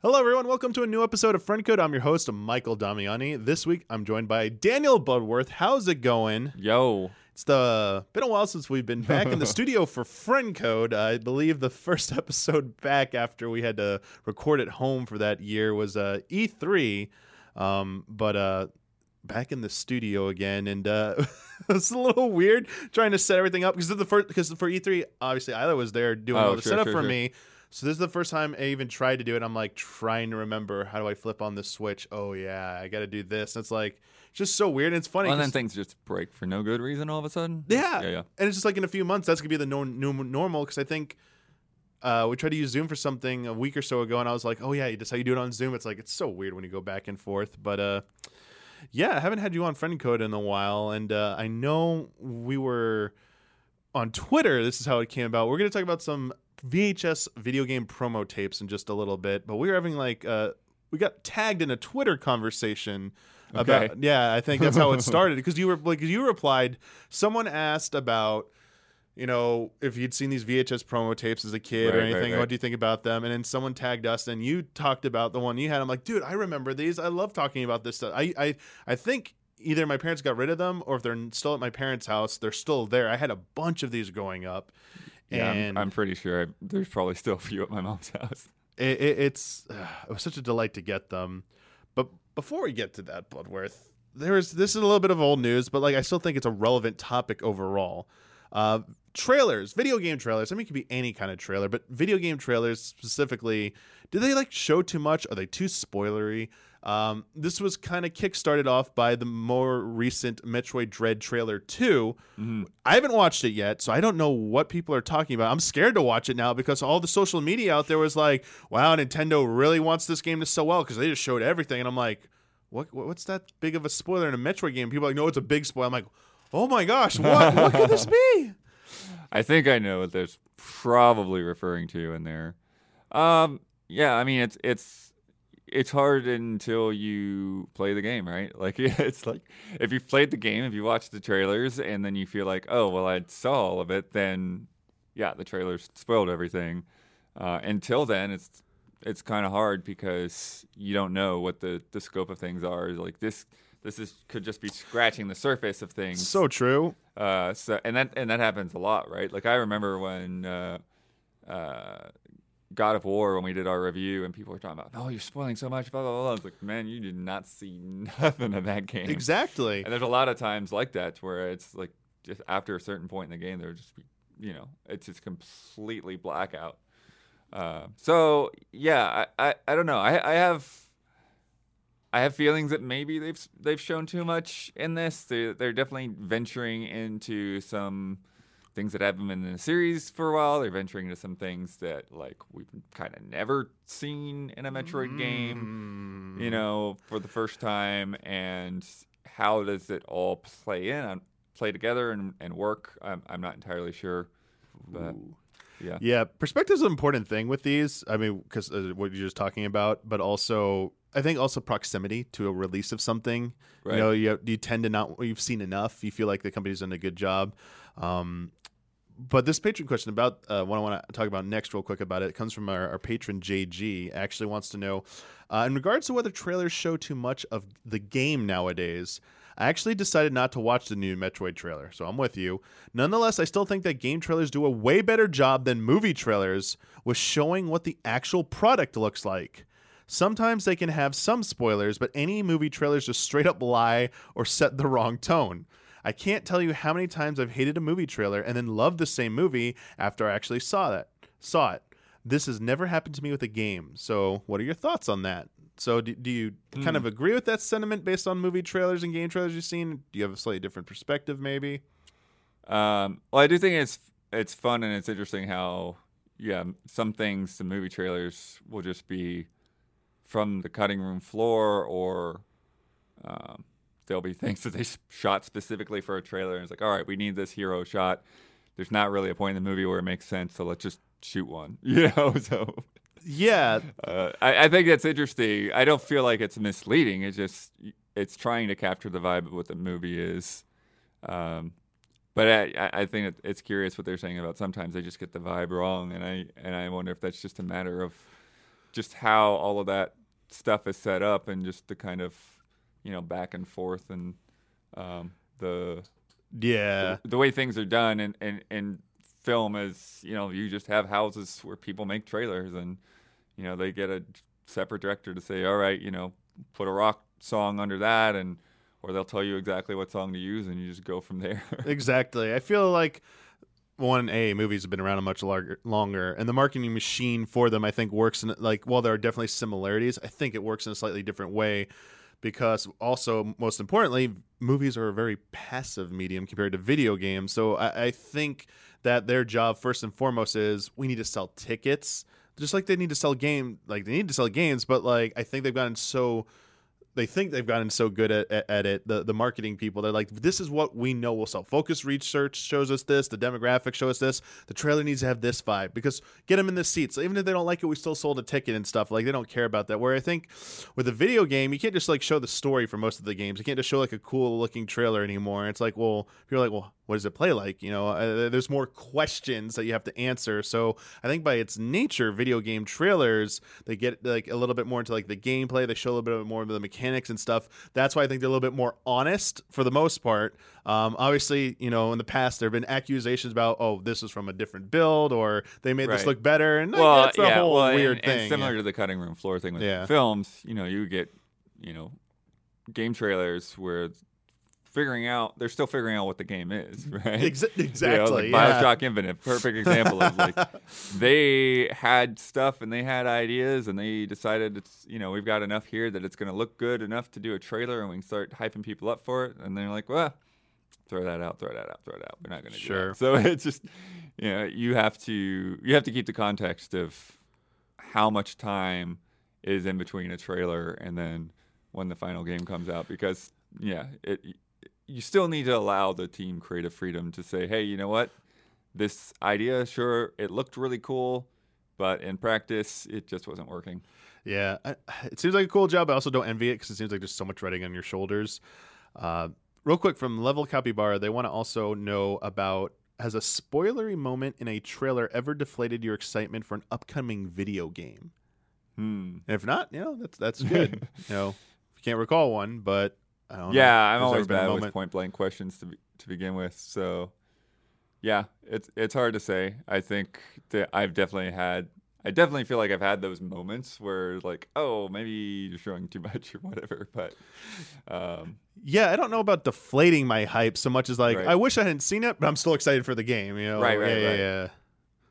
Hello, everyone. Welcome to a new episode of Friend Code. I'm your host, Michael Damiani. This week, I'm joined by Daniel Budworth. How's it going? Yo. It's the been a while since we've been back in the studio for Friend Code. I believe the first episode back after we had to record at home for that year was uh, E3, um, but uh, back in the studio again, and uh, it's a little weird trying to set everything up because the first because for E3, obviously Isla was there doing Oh, all the sure, setup sure, for sure. me. So this is the first time I even tried to do it. I'm like trying to remember how do I flip on the switch. Oh yeah, I got to do this. And it's like it's just so weird. And it's funny. Well, and then things just break for no good reason all of a sudden. yeah. Yeah, yeah. And it's just like in a few months, that's gonna be the no- new normal. Because I think uh, we tried to use Zoom for something a week or so ago, and I was like, oh yeah, that's how you do it on Zoom. It's like it's so weird when you go back and forth. But uh, yeah, I haven't had you on Friend Code in a while, and uh, I know we were on Twitter. This is how it came about. We're gonna talk about some VHS video game promo tapes in just a little bit, but we were having like uh, we got tagged in a Twitter conversation about yeah, I think that's how it started because you were like you replied. Someone asked about you know if you'd seen these VHS promo tapes as a kid or Right, right, anything. right. What do you think about them? And then someone tagged us, and you talked about the one you had. I'm like, dude, I remember these. I love talking about this stuff. I I I think. Either my parents got rid of them, or if they're still at my parents' house, they're still there. I had a bunch of these growing up, Yeah, I'm- I'm, pretty sure I, there's probably still a few at my mom's house. it, it, it's it was such a delight to get them. But before we get to that, Bloodworth, there's this is a little bit of old news, but like I still think it's a relevant topic overall. Uh, trailers, video game trailers. I mean, it could be any kind of trailer, but video game trailers specifically. Do they like show too much? Are they too spoilery? Um, this was kind of kickstarted off by the more recent Metroid Dread trailer 2. Mhm. I haven't watched it yet, so I don't know what people are talking about. I'm scared to watch it now because all the social media out there was like, "Wow, Nintendo really wants this game to sell well because they just showed everything." And I'm like, "What? what- What's that big of a spoiler in a Metroid game?" People are like, "No, it's a big spoiler." I'm like, "Oh my gosh, what? what could this be?" I think I know what they're probably referring to in there. Um, yeah, I mean it's it's it's hard until you play the game, right? Like it's like if you've played the game, if you watch the trailers, and then you feel like, oh well, I saw all of it, then yeah, the trailers spoiled everything. Uh, until then, it's it's kind of hard because you don't know what the, the scope of things are. Like this, this is could just be scratching the surface of things. So true. Uh, so and that and that happens a lot, right? Like I remember when uh, uh, God of War when we did our review and people were talking about, "Oh, you're spoiling so much." Blah blah blah. I was like, "Man, you did not see nothing of that game." Exactly. And there's a lot of times like that where it's like just after a certain point in the game, they're just you know it's just completely blackout. Uh, so yeah, I, I, I don't know. I I have I have feelings that maybe they've they've shown too much in this. They're, they're definitely venturing into some things that haven't been in the series for a while. They're venturing into some things that like we've kind of never seen in a Metroid game Mm. you know, for the first time, and how does it all play in, um, play together, and, and work? I'm, I'm not entirely sure, but Ooh. yeah, Yeah, perspective's an important thing with these. I mean, because uh, what you're just talking about, but also I think also proximity to a release of something. Right. You know, you you tend to not you've seen enough. You feel like the company's done a good job. Um, but this patron question about uh, what I want to talk about next, real quick about it, comes from our, our patron JG. Actually, wants to know uh, in regards to whether trailers show too much of the game nowadays. I actually decided not to watch the new Metroid trailer, so I'm with you. Nonetheless, I still think that game trailers do a way better job than movie trailers with showing what the actual product looks like. Sometimes they can have some spoilers, but any movie trailers just straight up lie or set the wrong tone. I can't tell you how many times I've hated a movie trailer and then loved the same movie after I actually saw that saw it. This has never happened to me with a game. So, what are your thoughts on that? So, do, do you kind of agree with that sentiment based on movie trailers and game trailers you've seen? Do you have a slightly different perspective, maybe? Um, well, I do think it's it's fun and it's interesting how yeah some things the movie trailers will just be from the cutting room floor or um, there'll be things that they shot specifically for a trailer and it's like all right we need this hero shot there's not really a point in the movie where it makes sense so let's just shoot one you know so Yeah, uh, I, I think that's interesting. I don't feel like it's misleading. It's just it's trying to capture the vibe of what the movie is. Um, but I, I- I think it's curious what they're saying about sometimes they just get the vibe wrong, and I and I wonder if that's just a matter of just how all of that stuff is set up and just the kind of you know back and forth and um, the Yeah. the, the way things are done and and and film is you know you just have houses where people make trailers and you know they get a separate director to say all right you know put a rock song under that and or they'll tell you exactly what song to use and you just go from there Exactly. I feel like one a movies have been around a much larger, longer, and the marketing machine for them, I think, works in like while there are definitely similarities. I think it works in a slightly different way because also most importantly, movies are a very passive medium compared to video games. So I, I think that their job first and foremost is we need to sell tickets, just like they need to sell game, like they need to sell games. But like I think they've gotten so they think they've gotten so good at, at, at it. The the marketing people, they're like, this is what we know will sell. Focus research shows us this. The demographics show us this. The trailer needs to have this vibe because get them in the seats. So even if they don't like it, we still sold a ticket and stuff. Like they don't care about that. Where I think with a video game, you can't just like show the story for most of the games. You can't just show like a cool looking trailer anymore. It's like, well, you're like, well, what does it play like? You know, uh, there's more questions that you have to answer. So I think by its nature, video game trailers they get like a little bit more into like the gameplay. They show a little bit more of the mechanics and stuff. That's why I think they're a little bit more honest for the most part. Um, obviously, you know, in the past there have been accusations about oh this is from a different build or they made this look better, and well that's the yeah whole well, weird and, thing. and similar yeah. to the cutting room floor thing with Yeah. films you know you get you know game trailers where figuring out they're still figuring out what the game is right Exa- You know, exactly. like yeah. Bioshock Infinite, perfect example of like they had stuff and they had ideas and they decided it's you know we've got enough here that it's going to look good enough to do a trailer and we can start hyping people up for it and they're like well throw that out throw that out throw it out we're not going to Sure. do that. so it's just you know you have to you have to keep the context of how much time is in between a trailer and then when the final game comes out because yeah it you still need to allow the team creative freedom to say hey you know what this idea sure it looked really cool but in practice it just wasn't working Yeah, I, it seems like a cool job. I also don't envy it because it seems like there's so much writing on your shoulders. Uh, real quick from Level Capybara, they want to also know about has a spoilery moment in a trailer ever deflated your excitement for an upcoming video game? hmm. And if not, you know that's that's good. you know, if you can't recall one, but I don't know. yeah i'm Has always bad with point blank questions to, be, to begin with so yeah it's it's hard to say i think that i've definitely had i definitely feel like i've had those moments where like oh maybe you're showing too much or whatever but um Yeah, I don't know about deflating my hype so much as like Right. I wish I hadn't seen it, but I'm still excited for the game. You know, Right, right, yeah, yeah, right. yeah.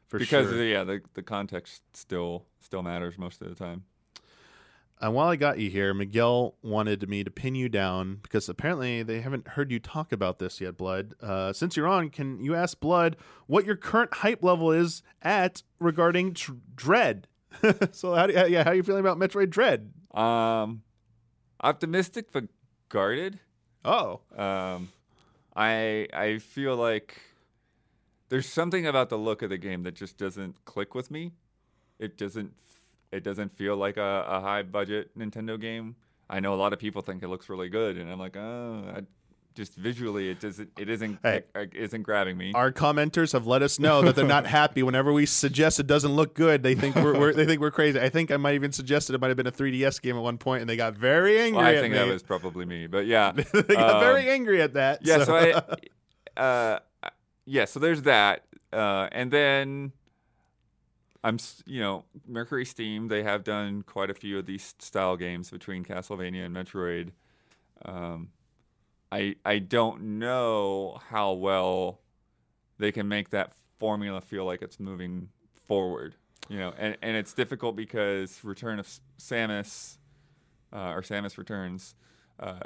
For because sure. yeah the, the context still still matters most of the time And while I got you here, Miguel wanted me to pin you down because apparently they haven't heard you talk about this yet, Blood. Uh, since you're on, can you ask Blood what your current hype level is at regarding tr- Dread? so, how do you, yeah, how are you feeling about Metroid Dread? um optimistic but guarded Oh, Um, I I feel like there's something about the look of the game that just doesn't click with me. It doesn't it doesn't feel like a, a high budget Nintendo game. I know a lot of people think it looks really good, and I'm like, oh, I, just visually it doesn't it isn't Hey. it, isn't grabbing me. our commenters have let us know that they're not happy whenever we suggest it doesn't look good. They think we're, we're they think we're crazy. I think I might even suggested it might have been a 3DS game at one point, and they got very angry Well, I at think me. that was probably me, but yeah, they got um, very angry at that. yeah so i uh yeah so there's that uh and then i'm you know mercury steam they have done quite a few of these style games between castlevania and metroid. Um i i don't know how well they can make that formula feel like it's moving forward you know and and it's difficult because return of samus uh, or samus returns uh,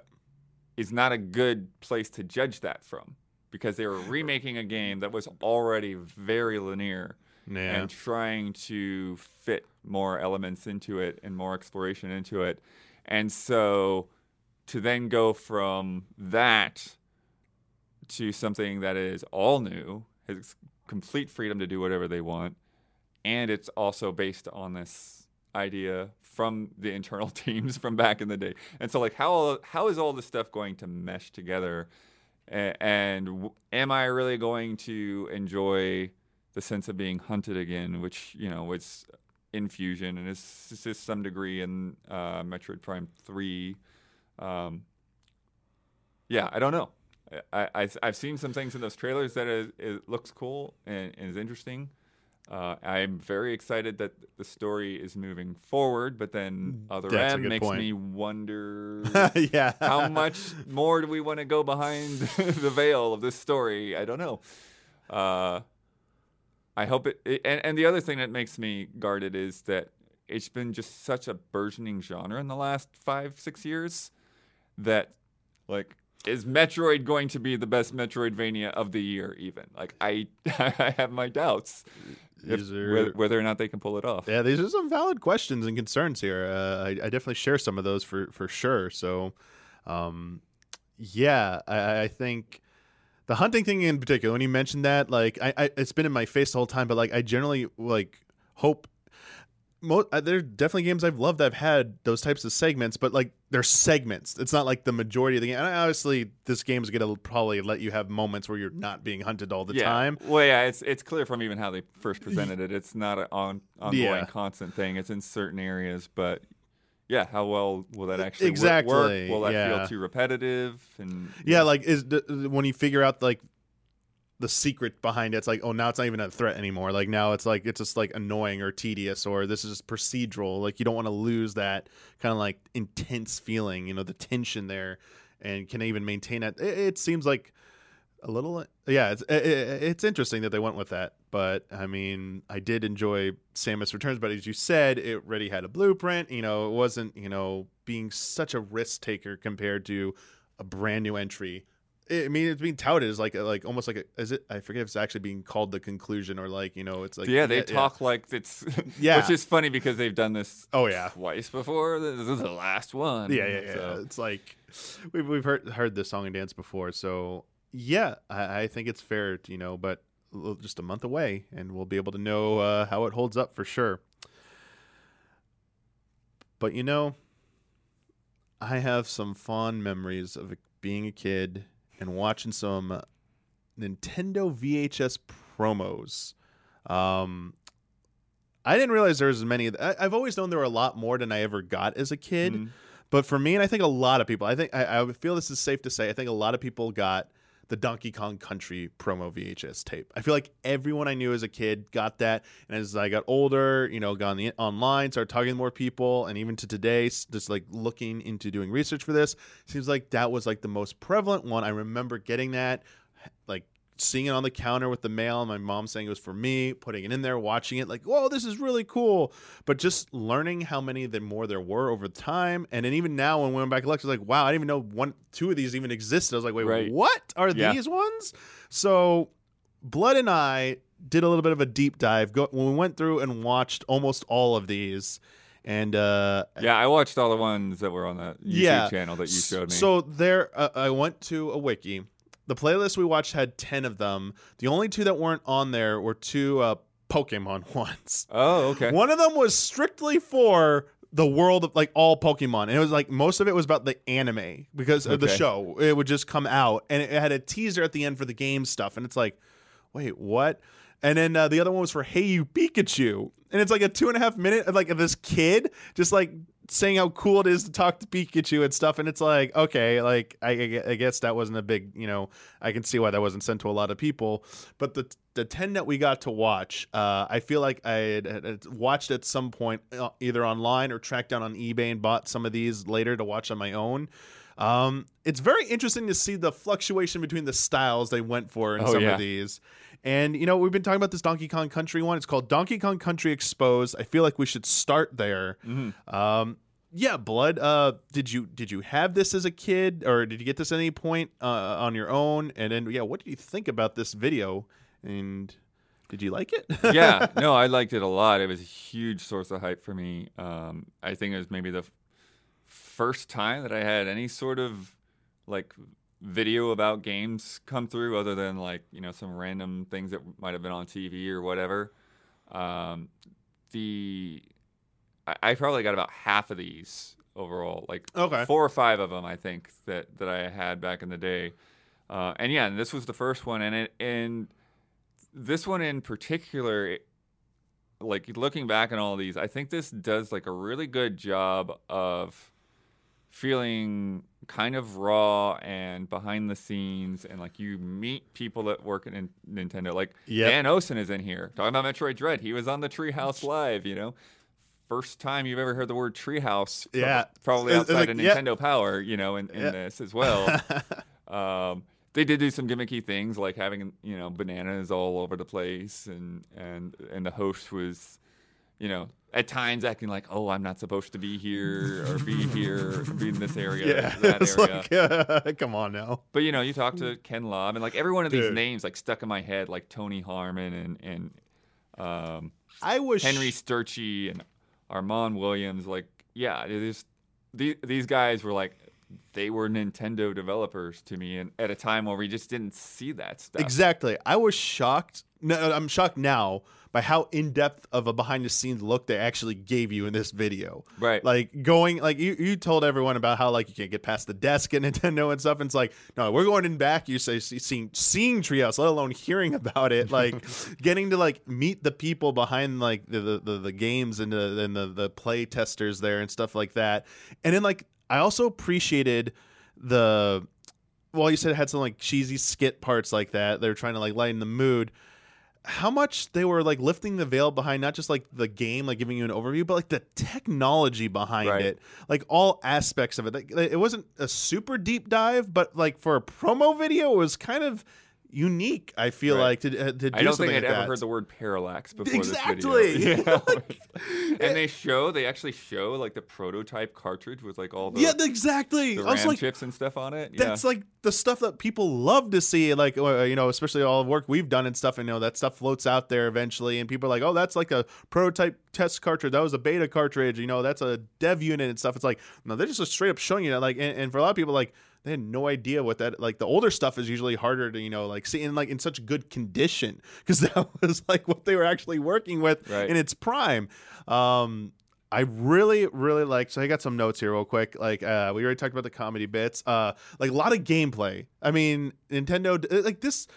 is not a good place to judge that from because they were remaking a game that was already very linear yeah. and trying to fit more elements into it and more exploration into it. And so to then go from that to something that is all new, has complete freedom to do whatever they want, and it's also based on this idea from the internal teams from back in the day. And so like how how is all this stuff going to mesh together? And am I really going to enjoy the sense of being hunted again, which you know was in Fusion and is to some degree in uh, Metroid Prime Three. Um, yeah, I don't know. I, I I've seen some things in those trailers that is, it looks cool and, and is interesting. Uh, I'm very excited that the story is moving forward, but then other That's end makes point. me wonder yeah. how much more do we want to go behind the veil of this story? I don't know. Uh, I hope it, it- and, and the other thing that makes me guarded is that it's been just such a burgeoning genre in the last five, six years that, like, is Metroid going to be the best Metroidvania of the year? Even like, I, I have my doubts if, are- whether, or not they can pull it off. Yeah, these are some valid questions and concerns here. Uh, I, I definitely share some of those for for sure. So, um, yeah, I, I think the hunting thing in particular. When you mentioned that, like, I, I it's been in my face the whole time. But like, I generally like hope. Mo- uh, there are definitely games I've loved. I've had those types of segments, but like they're segments. It's not like the majority of the game. And obviously, this game's gonna probably let you have moments where you're not being hunted all the yeah. time. Well, yeah, it's it's clear from even how they first presented it. It's not an on, ongoing Yeah. constant thing. It's in certain areas, but yeah, how well will that actually Exactly, work? Will that yeah. feel too repetitive? And Yeah, like is when you figure out like the secret behind it, it's like, oh, now it's not even a threat anymore. Like now it's like it's just like annoying or tedious, or this is procedural. Like you don't want to lose that kind of like intense feeling, you know, the tension there, and can even maintain it. It, it seems like a little, yeah. It's it, it- it's interesting that they went with that, but I mean, I did enjoy Samus Returns, but as you said, it already had a blueprint. You know, it wasn't you know being such a risk taker compared to a brand new entry. I mean, it's being touted as like like almost like a, is it? I forget if it's actually being called the conclusion or like you know it's like yeah, they talk like it's Yeah. which is funny because they've done this Oh yeah, twice before. This is the last one. yeah, yeah, yeah. So, It's like we've we've heard heard this song and dance before, so yeah, I, I think it's fair, to, you know, but just a month away, and we'll be able to know uh, how it holds up for sure. But you know, I have some fond memories of being a kid and watching some Nintendo VHS promos. Um, I didn't realize there was as many. I, I've always known there were a lot more than I ever got as a kid. mm, But for me, and I think a lot of people, I think I, I feel this is safe to say, I think a lot of people got the Donkey Kong Country promo VHS tape. I feel like everyone I knew as a kid got that, and as I got older, you know, got the online, started talking to more people, and even to today, just like looking into doing research for this, seems like that was like the most prevalent one. I remember getting that, like seeing it on the counter with the mail and my mom saying it was for me putting it in there watching it like whoa this is really cool but just learning how many there more there were over time and then even now when we went back to lectures like wow i didn't even know one two of these even existed i was like wait Right. what are Yeah. these ones so blood and i did a little bit of a deep dive go, when we went through and watched almost all of these and uh yeah, I watched all the ones that were on that YouTube Yeah. channel that you showed me. so there, uh, I went to a wiki. The playlist we watched had ten of them. The only two that weren't on there were two uh, Pokemon ones. oh, okay. One of them was strictly for the world of like all Pokemon, and it was like most of it was about the anime because of the show. It would just come out, and it had a teaser at the end for the game stuff, and it's like, wait, what? And then uh, the other one was for Hey You Pikachu, and it's like a two and a half minute of like of this kid just like saying how cool it is to talk to Pikachu and stuff, and it's like okay, like I, I guess that wasn't a big, you know, I can see why that wasn't sent to a lot of people, but the the ten that we got to watch, uh, I feel like I had, had- watched at some point uh, either online or tracked down on eBay and bought some of these later to watch on my own. Um, it's very interesting to see the fluctuation between the styles they went for in Oh, some yeah. of these. And you know, we've been talking about this Donkey Kong Country one. It's called Donkey Kong Country Exposed. I feel like we should start there. Mhm. Um, yeah, blood. Uh, did you did you have this as a kid, or did you get this at any point uh, on your own? And then, yeah, what did you think about this video? And did you like it? yeah, no, I liked it a lot. It was a huge source of hype for me. Um, I think it was maybe the f- first time that I had any sort of like video about games come through, other than like you know some random things that might have been on TV or whatever. Um, the I, I probably got about half of these overall, like Okay. four or five of them, I think that that I had back in the day. Uh, and yeah, and this was the first one, and it and this one in particular, it, like looking back on all these, I think this does like a really good job of feeling kind of raw and behind the scenes and like you meet people that work Nin- Nintendo. Like Yep. Dan Owsen is in here talking about Metroid Dread. He was on the Treehouse Live, you know. First time you've ever heard the word treehouse. Yeah. Probably outside of yeah. Nintendo Power, you know, in, in Yeah. this as well. um, they did do some gimmicky things like having you know bananas all over the place and and and the host was you know at times acting like oh i'm not supposed to be here or be here or be in this area yeah, that area like, uh, come on now. but you know you talk to ken lobb and like every one of these Dude. names like stuck in my head like tony harman and and um, I wish henry sterchi and armond williams like yeah it is the, these guys were like they were Nintendo developers to me, and at a time where we just didn't see that stuff. Exactly. I was shocked. No, I'm shocked now by how in depth of a behind the scenes look they actually gave you in this video. Right. Like going, like you, you told everyone about how like you can't get past the desk at Nintendo and stuff. And it's like, no, we're going in back. You say see- seeing seeing Treehouse, let alone hearing about it. Like getting to like meet the people behind like the the, the, the games and the and the the play testers there and stuff like that. And then like I also appreciated the well, you said it had some like cheesy skit parts like that. They were trying to like lighten the mood. How much they were like lifting the veil behind not just like the game, like giving you an overview, but like the technology behind Right. it, like all aspects of it. Like, it wasn't a super deep dive, but like for a promo video, it was kind of unique. I feel Right. like to, uh, to do I don't something think I'd like ever that. heard the word parallax before Exactly. this video. Yeah. Like- and they show, they actually show like the prototype cartridge with like all the, yeah, exactly. the I was like, chips and stuff on it. that's yeah. like the stuff that people love to see like uh, you know especially all the work we've done and stuff and you know that stuff floats out there eventually and people are like oh that's like a prototype test cartridge that was a beta cartridge you know that's a dev unit and stuff it's like no they're just straight up showing you that like and, and for a lot of people like they had no idea what that like the older stuff is usually harder to you know like see in like in such good condition because that was like what they were actually working with Right. in its prime um I really, really like. So I got some notes here, real quick. Like uh, we already talked about the comedy bits. Uh, like a lot of gameplay. I mean, Nintendo uh, like this.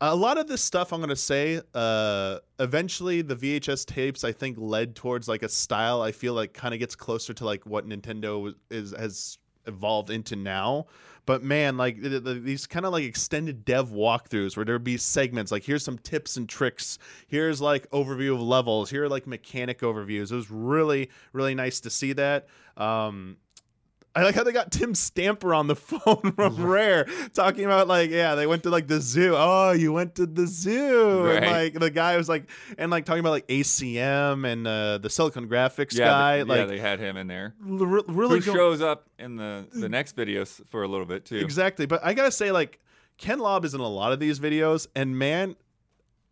A lot of this stuff I'm gonna say. Uh, eventually, the VHS tapes I think led towards like a style I feel like kind of gets closer to like what Nintendo is has evolved into now. But man, like the, the, these kind of like extended dev walkthroughs where there'd be segments like here's some tips and tricks, here's like overview of levels, here are like mechanic overviews. It was really really nice to see that. Um, I like how they got Tim Stamper on the phone from Rare talking about like yeah they went to like the zoo. Oh, you went to the zoo, and like the guy was like and like talking about like ACM and uh, the Silicon Graphics yeah, guy. th- yeah, they had him in there. l- really Who go- shows up in the, the next videos for a little bit too. Exactly. But I gotta say, like, Ken Lobb is in a lot of these videos, and man,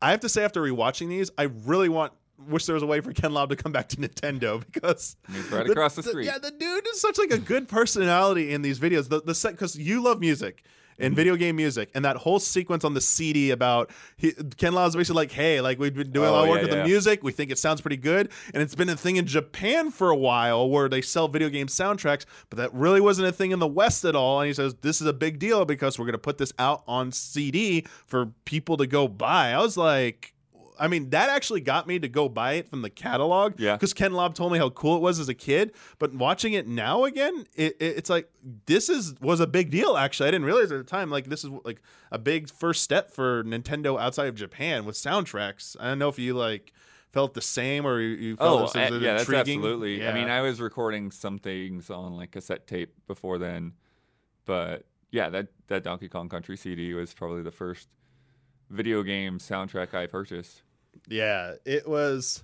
I have to say, after rewatching these, I really want wish there was a way for Ken Lobb to come back to Nintendo because right the- across the street. yeah, the dude is such like a good personality in these videos. The the set because you love music. And Mm-hmm. video game music, and that whole sequence on the CD about he, Ken Lobb's basically like, "Hey, like we've been doing a Oh, lot of work yeah, with the music. We think it sounds pretty good, and it's been a thing in Japan for a while where they sell video game soundtracks, but that really wasn't a thing in the West at all. And he says this is a big deal because we're going to put this out on CD for people to go buy. I was like, I mean, that actually got me to go buy it from the catalog. Yeah. Because Ken Lobb told me how cool it was as a kid. But watching it now again, it, it- it's like this is was a big deal. Actually, I didn't realize at the time. Like this is like a big first step for Nintendo outside of Japan with soundtracks. I don't know if you like felt the same or you, felt Oh, uh, yeah, that's intriguing. absolutely. I mean, I was recording some things on like cassette tape before then, but yeah, that that Donkey Kong Country CD was probably the first video game soundtrack I purchased. Yeah, it was.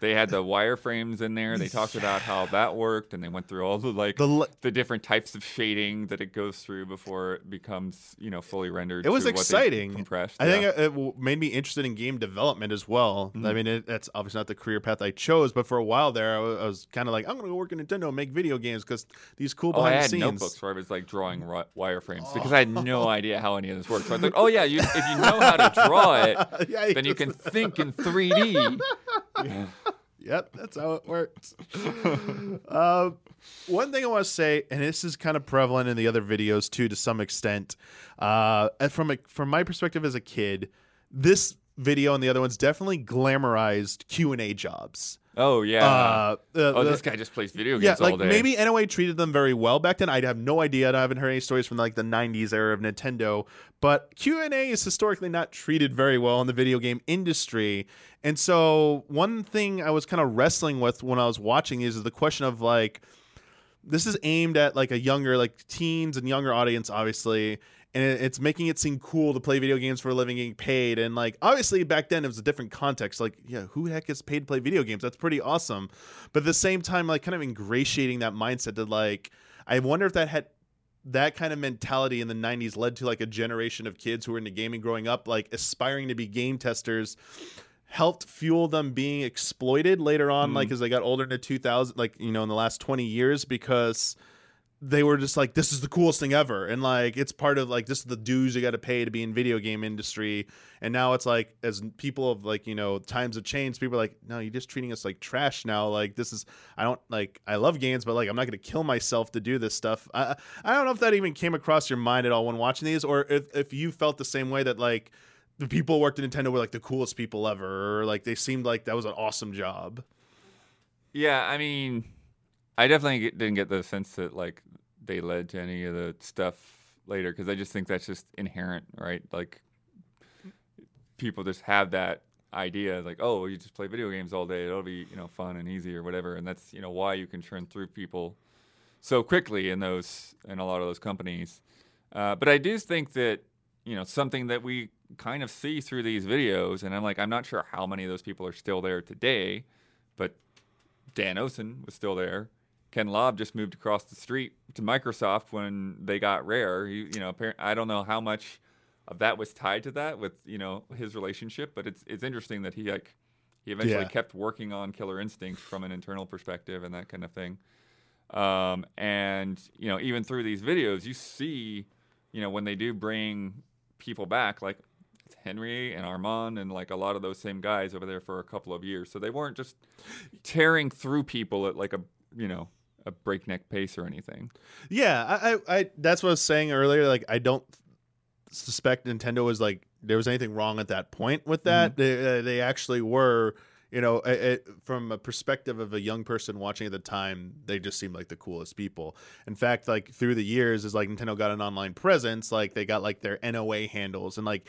They had the wireframes in there. They talked about how that worked, and they went through all the like The the, different types of shading that it goes through before it becomes you know fully rendered. It was to what they exciting. compressed. I yeah. think it, it made me interested in game development as well. Mm-hmm. I mean, it, that's obviously not the career path I chose, but for a while there, I was, was kind of like, I'm going to go work at Nintendo and make video games because these cool Oh, I behind had scenes. notebooks where I was like drawing wireframes because I had no idea how any of this worked. So I thought, oh yeah, you, if you know how to draw it, yeah, then you can think in 3D. Yep, that's how it works. uh, one thing I want to say, and this is kind of prevalent in the other videos too, to some extent. Uh, from a, from my perspective as a kid, this video and the other ones definitely glamorized Q and A jobs. Oh yeah. Uh, the- oh, the- this guy just plays video yeah, games all like day. maybe NOA treated them very well back then. I have no idea. I haven't heard any stories from like the '90s era of Nintendo. But Q and A is historically not treated very well in the video game industry. And so one thing I was kind of wrestling with when I was watching is the question of like, this is aimed at like a younger, like teens and younger audience, obviously. And it's making it seem cool to play video games for a living, getting paid. And like, obviously, back then it was a different context. Like, yeah, who the heck gets paid to play video games? That's pretty awesome. But at the same time, like, kind of ingratiating that mindset to like, I wonder if that had that kind of mentality in the 90s led to like a generation of kids who were into gaming growing up, like aspiring to be game testers helped fuel them being exploited later on Mm. like as they got older in the 2000 like you know in the last 20 years because they were just like this is the coolest thing ever. And like it's part of like this is the dues you got to pay to be in video game industry. And now it's like as people of like you know times have changed people are like no you're just treating us like trash now. Like this is i don't like i love games but like i'm not going to kill myself to do this stuff. I i don't know if that even came across your mind at all when watching these or if, if you felt the same way that like the people who worked at nintendo were like the coolest people ever or like they seemed like that was an awesome job. Yeah, I mean, I definitely didn't get the sense that like they led to any of the stuff later because I just think that's just inherent, right? Like people just have that idea, like, oh, you just play video games all day, it'll be you know fun and easy or whatever, and that's you know why you can churn through people so quickly in those in a lot of those companies. Uh, but I do think that you know something that we kind of see through these videos, and I'm like, I'm not sure how many of those people are still there today, but Dan Owsen was still there. Ken Lobb just moved across the street to Microsoft when they got Rare. He, you know, I don't know how much of that was tied to that with you know his relationship, but it's it's interesting that he like he eventually Yeah. kept working on Killer Instinct from an internal perspective and that kind of thing. Um, and you know, even through these videos, you see, you know, when they do bring people back, like Henry and Armond and like a lot of those same guys over there for a couple of years. So they weren't just tearing through people at like a you know a breakneck pace or anything. Yeah, I, I, I that's what I was saying earlier. Like, I don't suspect Nintendo was like there was anything wrong at that point with that. They, uh, they actually were, you know, from a perspective of a young person watching at the time, they just seemed like the coolest people. In fact, like through the years, as like Nintendo got an online presence, like they got like their NOA handles and like.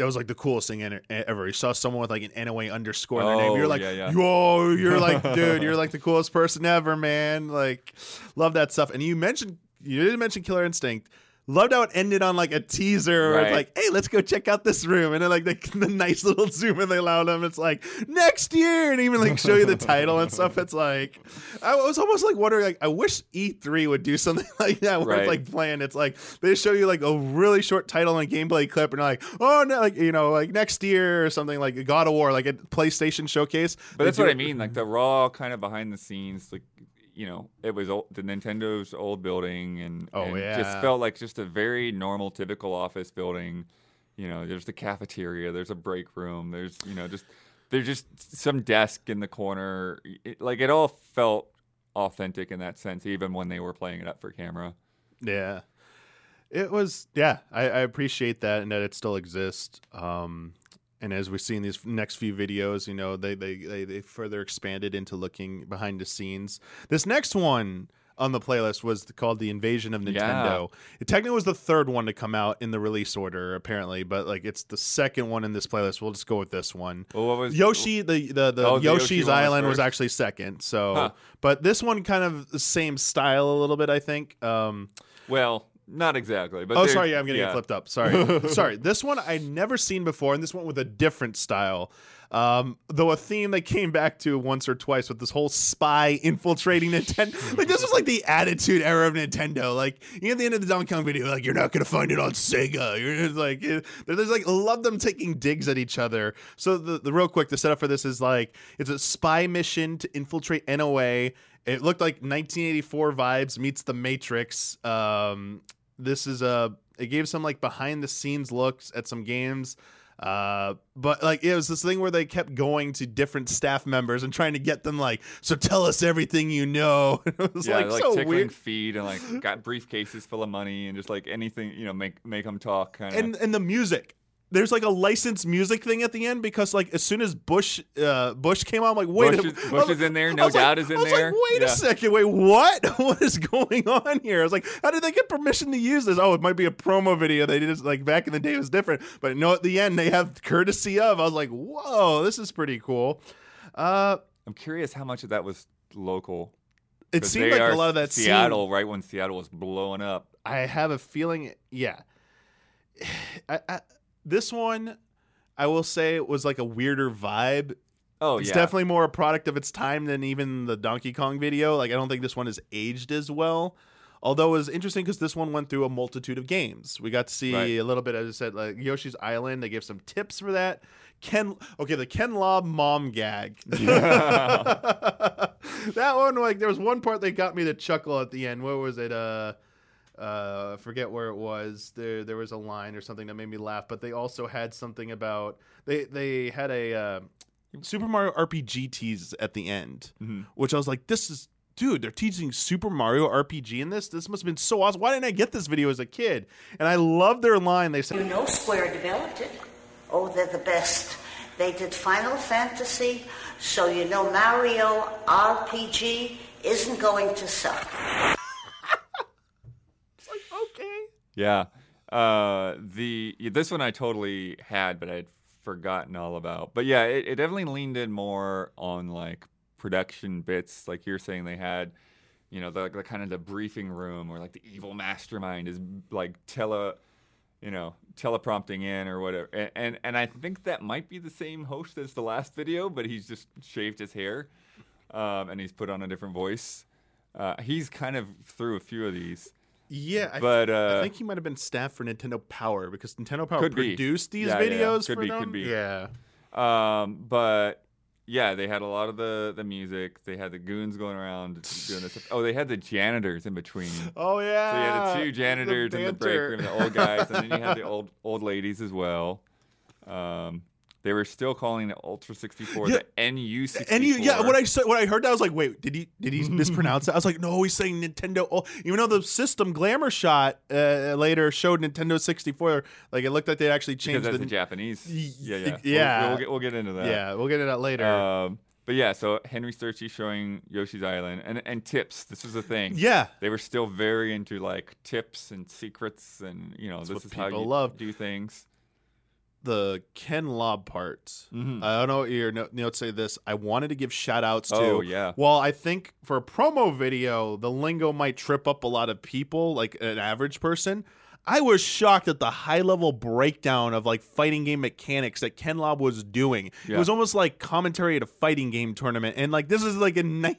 That was like the coolest thing ever. You saw someone with like an NOA underscore in their name. Oh, You're like, yeah, yeah. whoa, you're like, dude, you're like the coolest person ever, man. Like, love that stuff. And you mentioned, you didn't mention Killer Instinct. Loved how it ended on like a teaser, where it's Right. like, "Hey, let's go check out this room," and then like the, the nice little zoom in they allow them. It's like next year, and even like show you the title and stuff. It's like I was almost like wondering, like I wish E3 would do something like that, where Right. it's like planned. It's like they show you like a really short title and gameplay clip, and like, oh no, like you know, like next year or something like God of War, like a PlayStation showcase. But that's what do I mean, like the raw kind of behind the scenes, like you know, it was old, the Nintendo's old building, and, Oh, and yeah. just felt like just a very normal, typical office building. You know, there's the cafeteria, there's a break room, there's you know, just there's just some desk in the corner. It, like it all felt authentic in that sense, even when they were playing it up for camera. Yeah. It was yeah, I, I appreciate that and that it still exists. Um and as we see in these next few videos, you know, they they, they, they further expanded into looking behind the scenes. This next one on the playlist was called The Invasion of Nintendo. It technically was the third one to come out in the release order, apparently, but like it's the second one in this playlist. We'll just go with this one. Well, what was Yoshi, the the, the Oh, the Yoshi Yoshi's was Island was, actually second. So, Huh. but this one kind of the same style a little bit, I think. Um, Well, not exactly, but oh, sorry, yeah, I'm getting it yeah. flipped up. Sorry, sorry. This one I'd never seen before, and this one with a different style. Um, though a theme they came back to once or twice with this whole spy infiltrating Nintendo. like this was like the attitude era of Nintendo. Like you know, at the end of the Donkey Kong video, like you're not gonna find it on Sega. You're just like it- there's like love them taking digs at each other. So the the real quick the setup for this is like it's a spy mission to infiltrate NOA. It looked like 1984 vibes meets the Matrix. Um, this is a it gave some like behind the scenes looks at some games uh but like it was this thing where they kept going to different staff members and trying to get them like so tell us everything you know. It was yeah, like, like so tickling weird. feet and like got briefcases full of money and just like anything, you know, make make them talk kind of. and and the music there's like a licensed music thing at the end because like as soon as Bush uh, Bush came on, I'm like, wait, Bush a- is- Bush is in there, No was like- Doubt is in I was there. Like, wait Yeah. a second, wait, what? what is going on here? I was like, how did they get permission to use this? Oh, it might be a promo video. They did like back in the day it was different, but no, at the end they have courtesy of. I was like, whoa, this is pretty cool. Uh, I'm curious how much of that was local. It seemed like a lot of that scene- Seattle, right when Seattle was blowing up. I have a feeling, yeah. I, I, this one, I will say, it was like a weirder vibe. Oh yeah. it's yeah, definitely more a product of its time than even the Donkey Kong video. Like, I don't think this one is aged as well. Although it was interesting because this one went through a multitude of games. We got to see Right. a little bit, as I said, like Yoshi's Island. They gave some tips for that. Ken, okay, the Ken Lobb mom gag. Yeah. that one, like, there was one part that got me to chuckle at the end. What was it? Uh, uh, forget where it was. There, there was a line or something that made me laugh. But they also had something about they they had a uh, Super Mario RPG tease at the end, Mhm. which I was like, this is. Dude, they're teaching Super Mario RPG in this. This must have been so awesome. Why didn't I get this video as a kid? And I love their line. They said, You said, know Square developed it. Oh, they're the best. They did Final Fantasy, so you know Mario RPG isn't going to suck. Yeah. Uh, the this one I totally had, but I'd forgotten all about. But yeah, it, it definitely leaned in more on like production bits, like you're saying they had. You know, the, the kind of the briefing room where like the evil mastermind is like tele, you know, teleprompting in or whatever. And, and and I think that might be the same host as the last video, but he's just shaved his hair, um, and he's put on a different voice. Uh, he's kind of through a few of these. Yeah, I, But, th- I uh, think he might have been staff for Nintendo Power because Nintendo Power Could be. produced these Yeah, yeah, videos could for be, them. could be. Yeah, Um, but yeah, they had a lot of the the music. They had the goons going around doing this. Oh, they had the janitors in between. Oh yeah. So you had the two janitors in the break room, the old guys, and then you had the old old ladies as well. Um, they were still calling the Ultra 64 Yeah. the NU 64. And you, yeah, when I said when I heard that, I was like, "Wait, did he did he mispronounce it?" I was like, "No, he's saying Nintendo." Oh, even though the system glamour shot uh, later showed Nintendo 64, like it looked like they actually because changed that's the. the Japanese. Yeah, yeah, yeah. We'll, we'll get we'll get into that. yeah, we'll get into that later. Um, but yeah, so Henry Sterchi showing Yoshi's Island and and tips. This was the thing. yeah, they were still very into like tips and secrets and you know That's this is how people you love. do things. The Ken Lobb part. Mhm. I don't know what your no- notes say this. I wanted to give shout outs to. Oh, yeah. Well, I think for a promo video, the lingo might trip up a lot of people, like an average person. I was shocked at the high level breakdown of like fighting game mechanics that Ken Lobb was doing. It was almost like commentary at a fighting game tournament. And like this is like in ni-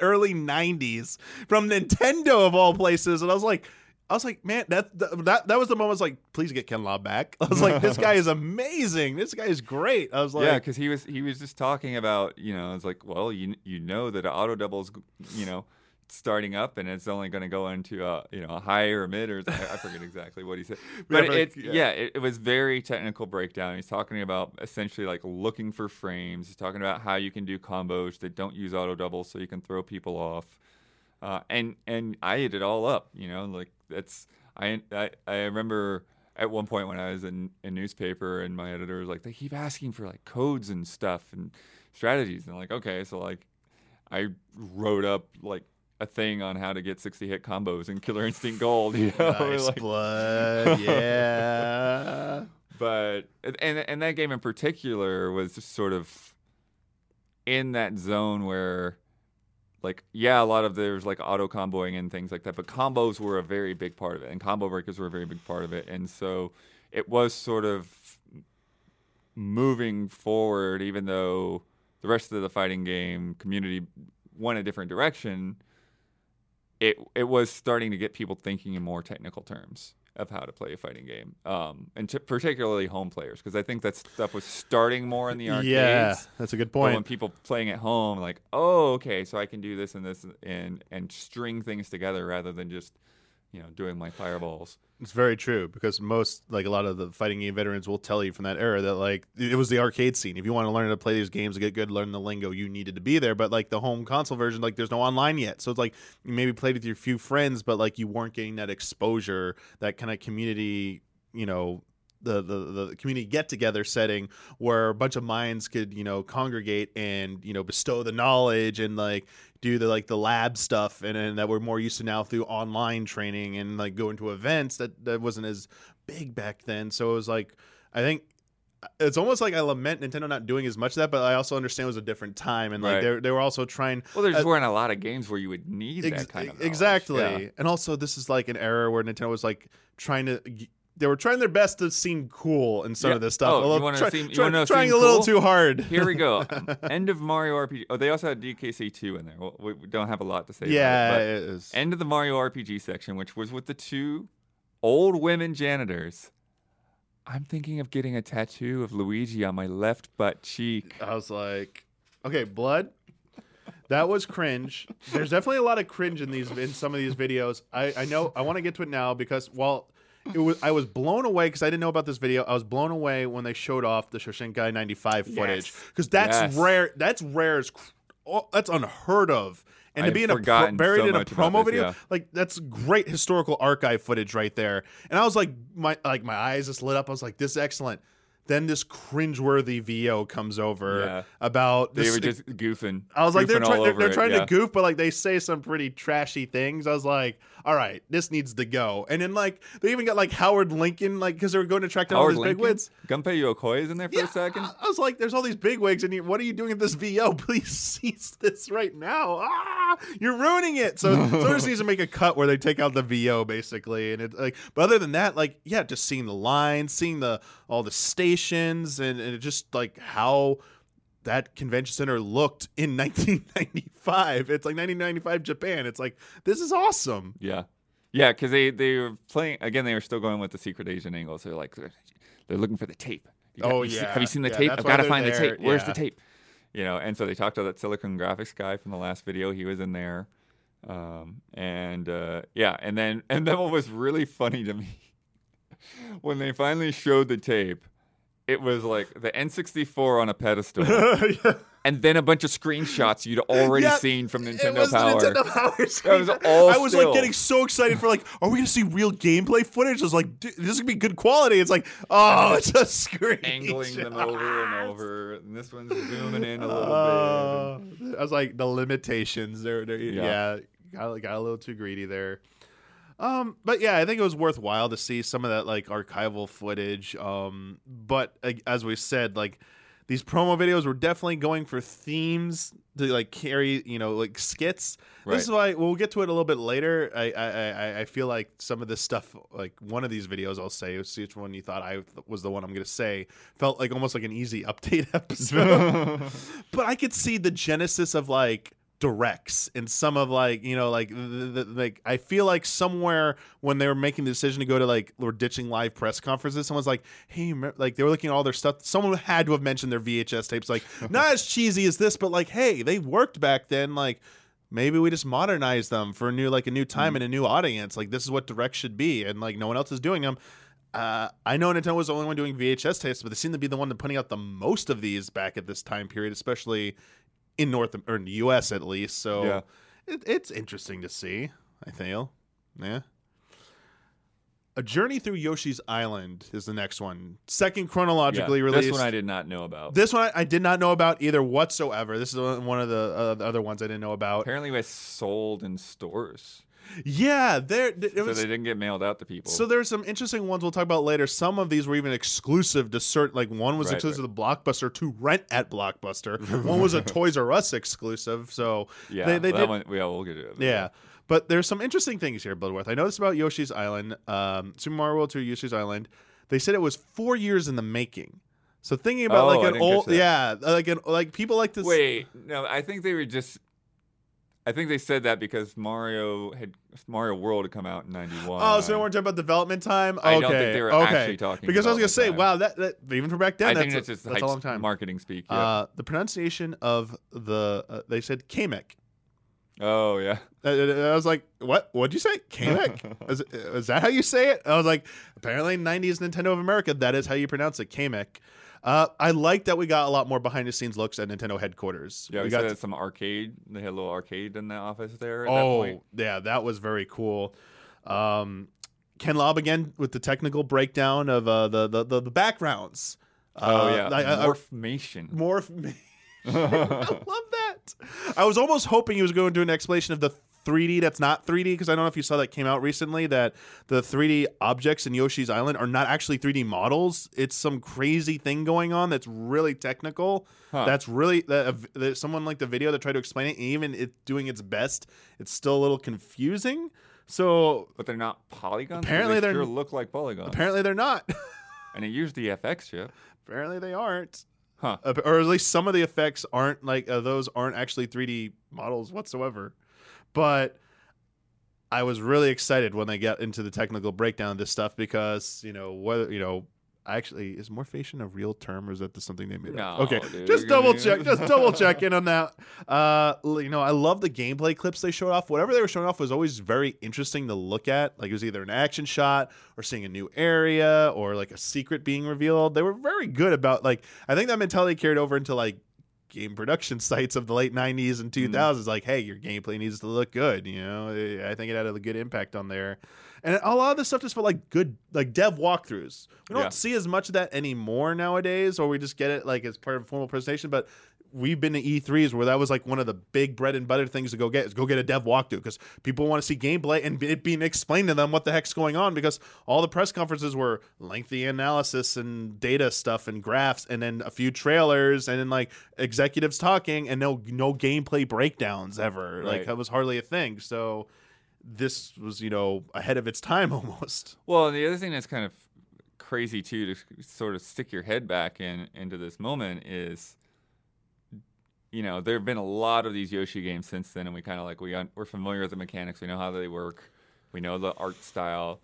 early 90s from Nintendo of all places. And I was like, I was like, man, that that that was the moment. I was like, please get Ken Lobb back. I was like, this guy is amazing. This guy is great. I was like, yeah, because he was he was just talking about you know it's like well you you know that auto doubles you know starting up and it's only going to go into a you know a high or mid or I I forget exactly what he said but but, it yeah. yeah, it, it was very technical breakdown. He's talking about essentially like looking for frames. He's talking about how you can do combos that don't use auto doubles so you can throw people off. Uh, and and I ate it all up, you know, like that's I I, I remember at one point when I was in a newspaper and my editor was like, they keep asking for like codes and stuff and strategies, and I'm like, okay, so like I wrote up like a thing on how to get 60 hit combos in Killer Instinct Gold, you know, Nice like- blood. Yeah. but and and that game in particular was just sort of in that zone where like yeah a lot of there's like auto comboing and things like that but combos were a very big part of it and combo breakers were a very big part of it and so it was sort of moving forward even though the rest of the fighting game community went a different direction it it was starting to get people thinking in more technical terms of how to play a fighting game, um, and t- particularly home players, because I think that stuff was starting more in the arcades. Yeah, that's a good But when people playing at home, like, oh, okay, so I can do this and this and and string things together rather than just, you know, doing my fireballs. It's very true because most, like a lot of the fighting game veterans, will tell you from that era that like it was the arcade scene. If you want to learn how to play these games, get good, learn the lingo, you needed to be there. But like the home console version, like there's no online yet, so it's like you maybe played with your few friends, but like you weren't getting that exposure, that kind of community, you know, the, the the community get together setting where a bunch of minds could you know congregate and you know bestow the knowledge and like do the like the lab stuff and, and that we're more used to now through online training and like going to events that that wasn't as big back then so it was like i think it's almost like I lament Nintendo not doing as much of that, but I also understand it was a different time, and like Right. they were also trying Well, there's uh, weren't a lot of games where you would need Ex- that kind of knowledge. exactly. Yeah. And also, this is like an era where Nintendo was like trying to. They were trying their best to seem cool in some Yeah. of this stuff. Oh, a little, try- seem- you try- trying a little cool? too hard. Here we go. End of Mario RPG. Oh, they also had DKC 2 in there. Well, we don't have a lot to say. yeah, About it it, is. end of the Mario RPG section, which was with the two old women janitors. I'm thinking of getting a tattoo of Luigi on my left butt cheek. I was like, okay, blood. That was cringe. There's definitely a lot of cringe in these in some of these videos. I, I know I want to get to it now because while it was I was blown away because I didn't know about this video. I was blown away when they showed off the Shoshinkai 95 footage because that's Yes. rare. That's rare as oh, that's unheard of. And to I'd be in a pro- buried so in a promo this, video, yeah. like that's great historical archive footage right there. And I was like, my like my eyes just lit up. I was like, this is excellent. Then this cringeworthy VO comes over Yeah. about They were just goofing. I was like, they're, goofing trying, they're, they're it, trying yeah. to goof, but like they say some pretty trashy things. I was like, all right, this needs to go. And then like they even got like Howard Lincoln, like because they were going to track down all Howard these Lincoln? bigwigs. Gunpei Yokoi is in there for Yeah, a second. I, I was like, there's all these bigwigs, and you, what are you doing at this VO? Please cease this right now. Ah, you're ruining it. So so just needs to make a cut where they take out the VO basically, and it's like, but other than that, like, yeah, just seeing the lines, seeing the all the stations, and, and it just like how that convention center looked in 1995. It's like 1995 Japan. It's like this is awesome. Yeah, yeah, because they they were playing again. They were still going with the secret Asian angle. So they're like they're, they're looking for the tape. You Oh, see- yeah. have you seen the Yeah, tape? I've got to find the tape. Where's yeah. the tape? You know, and so they talked to that Silicon Graphics guy from the last video. He was in there, um, and uh, yeah, and then and then what was really funny to me when they finally showed the tape. It was like the N64 on a pedestal, Yeah. and then a bunch of screenshots you'd already Yeah, seen from Nintendo Power. Nintendo Power screen. was all I was still. like getting so excited for like, are we gonna see real gameplay footage? I was like, "Dude, this is gonna be good quality. It's like, oh, it's a screen. angling them over and over. And this one's zooming in a little Uh, bit. I was like, the limitations. They're, they're yeah, Yeah. got, got a little too greedy there. Um, but yeah, I think it was worthwhile to see some of that like archival footage. Um, but uh, as we said, like these promo videos were definitely going for themes to like carry, you know, like skits. Right. This is why we'll get to it a little bit later. I, I I I feel like some of this stuff, like one of these videos, I'll say, see which one you thought I was the one I'm gonna say, felt like almost like an easy update episode. but I could see the genesis of like directs and some of like you know like the, the, like I feel like somewhere when they were making the decision to go to like or ditching live press conferences, someone's like, hey, like they were looking at all their stuff. Someone had to have mentioned their VHS tapes, like not as cheesy as this, but like, hey, they worked back then, like. Maybe we just modernize them for a new, like a new time and a new audience. Like this is what direct should be, and like no one else is doing them. Uh, I know Nintendo was the only one doing VHS tapes, but they seem to be the one that putting out the most of these back at this time period, especially in North or in the U.S. at least. So Yeah. it, it's interesting to see. I feel, yeah. A Journey Through Yoshi's Island is the next one, second chronologically Yeah, released. This one I did not know about. This one I, I did not know about either whatsoever. This is one of the, uh, the other ones I didn't know about. Apparently, it was sold in stores, Yeah, there it so was. they didn't get mailed out to people. So there's some interesting ones we'll talk about later. Some of these were even exclusive to certain. Like one was Right, exclusive to Blockbuster to rent at Blockbuster. one was a Toys R Us exclusive. So yeah, they, they did. one, yeah, we'll get to it. Yeah. But there's some interesting things here, Bloodworth. I noticed about Yoshi's Island, um, Super Mario World 2 Yoshi's Island. They said it was four years in the making. So thinking about Oh, like an old, yeah, like an like people like to. Wait, no, I think they were just. I think they said that because Mario had Mario World had come out in '91. Oh, so they weren't talking about development time. Okay, I don't think they were okay. actually talking because I was gonna say, development wow, that, that even from back then, I that's, think a, that's just that's a long time. marketing speak. Yeah. Uh, the pronunciation of the uh, they said Kamek. oh yeah. Uh, I was like, "What? What'd you say? Kamek? is, is that how you say it?" I was like, "Apparently, '90s Nintendo of America, that is how you pronounce it, Kamek." Uh, I like that we got a lot more behind the scenes looks at Nintendo headquarters. Yeah, we, we got some arcade. They had a little arcade in the office there. At that oh point. yeah, that was very cool. Um, Ken Lobb again with the technical breakdown of uh, the, the the the backgrounds. Oh Uh, yeah, I, Morphmation. morph. I love that. I was almost hoping he was going to do an explanation of the 3D that's not 3D because I don't know if you saw that came out recently that the 3D objects in Yoshi's Island are not actually 3D models. It's some crazy thing going on that's really technical. Huh. That's really that, uh, that someone like the video that tried to explain it, and even it doing its best, it's still a little confusing. So but they're not polygons. Apparently they they're- sure look like polygons. apparently they're not. and it used the FX chip. apparently they aren't. Huh. Uh, or at least some of the effects aren't like uh, those aren't actually 3D models whatsoever. But I was really excited when they got into the technical breakdown of this stuff because you know whether you know actually is morphation a real term or is that just something they made up? Okay, dude, just double check, just double check in on that. Uh, you know, I love the gameplay clips they showed off. Whatever they were showing off was always very interesting to look at. Like it was either an action shot or seeing a new area or like a secret being revealed. They were very good about like I think that mentality carried over into like game production sites of the late 90s and mm. 2000s like hey your gameplay needs to look good you know? I think it had a good impact on there. And a lot of this stuff just felt like good like dev walkthroughs. We don't Yeah. see as much of that anymore nowadays or we just get it like as part of a formal presentation but we've been to E3s where that was like one of the big bread and butter things to go get is go get a dev walkthrough because people want to see gameplay and it being explained to them what the heck's going on because all the press conferences were lengthy analysis and data stuff and graphs and then a few trailers and then like executives talking and no no gameplay breakdowns ever. Like that was hardly a thing. So this was you know ahead of its time almost. Well, and the other thing that's kind of crazy too to sort of stick your head back in into this moment is you know, there have been a lot of these Yoshi games since then and we kind of like we un- we're familiar with the mechanics, we know how they work, we know the art style.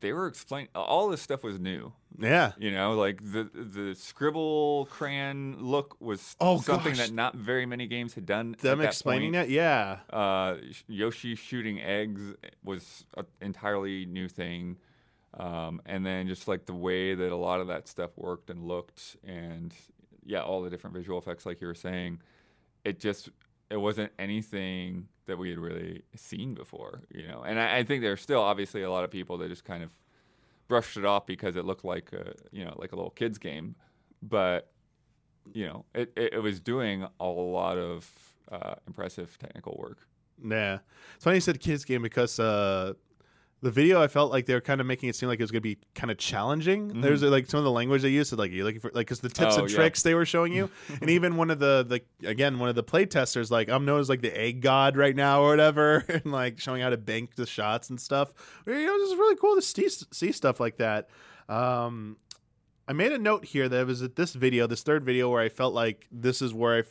They were explain all this stuff was new. yeah You know, like the the scribble crayon look was Oh, something gosh. that not very many games had done. them that explaining point. that yeah Uh, Yoshi shooting eggs was an entirely new thing. Um, and then just like the way that a lot of that stuff worked and looked, and yeah, all the different visual effects, like you were saying, it just it wasn't anything that we had really seen before, you know. And I, I think there's still obviously a lot of people that just kind of brushed it off because it looked like a you know like a little kids game, but you know it, it, it was doing a lot of uh, impressive technical work. Yeah, it's funny you said kids game because uh, the video I felt like they were kind of making it seem like it was gonna be kind of challenging. There's like some of the language they used, like you're looking for like because the tips Mm-hmm. Oh, and yeah. tricks they were showing you, and even one of the the again one of the play testers like I'm known as like the egg god right now or whatever, and like showing how to bank the shots and stuff. You know, it's just really cool to see see stuff like that. Um, I made a note here that it was at this video, this third video, where I felt like this is where I f-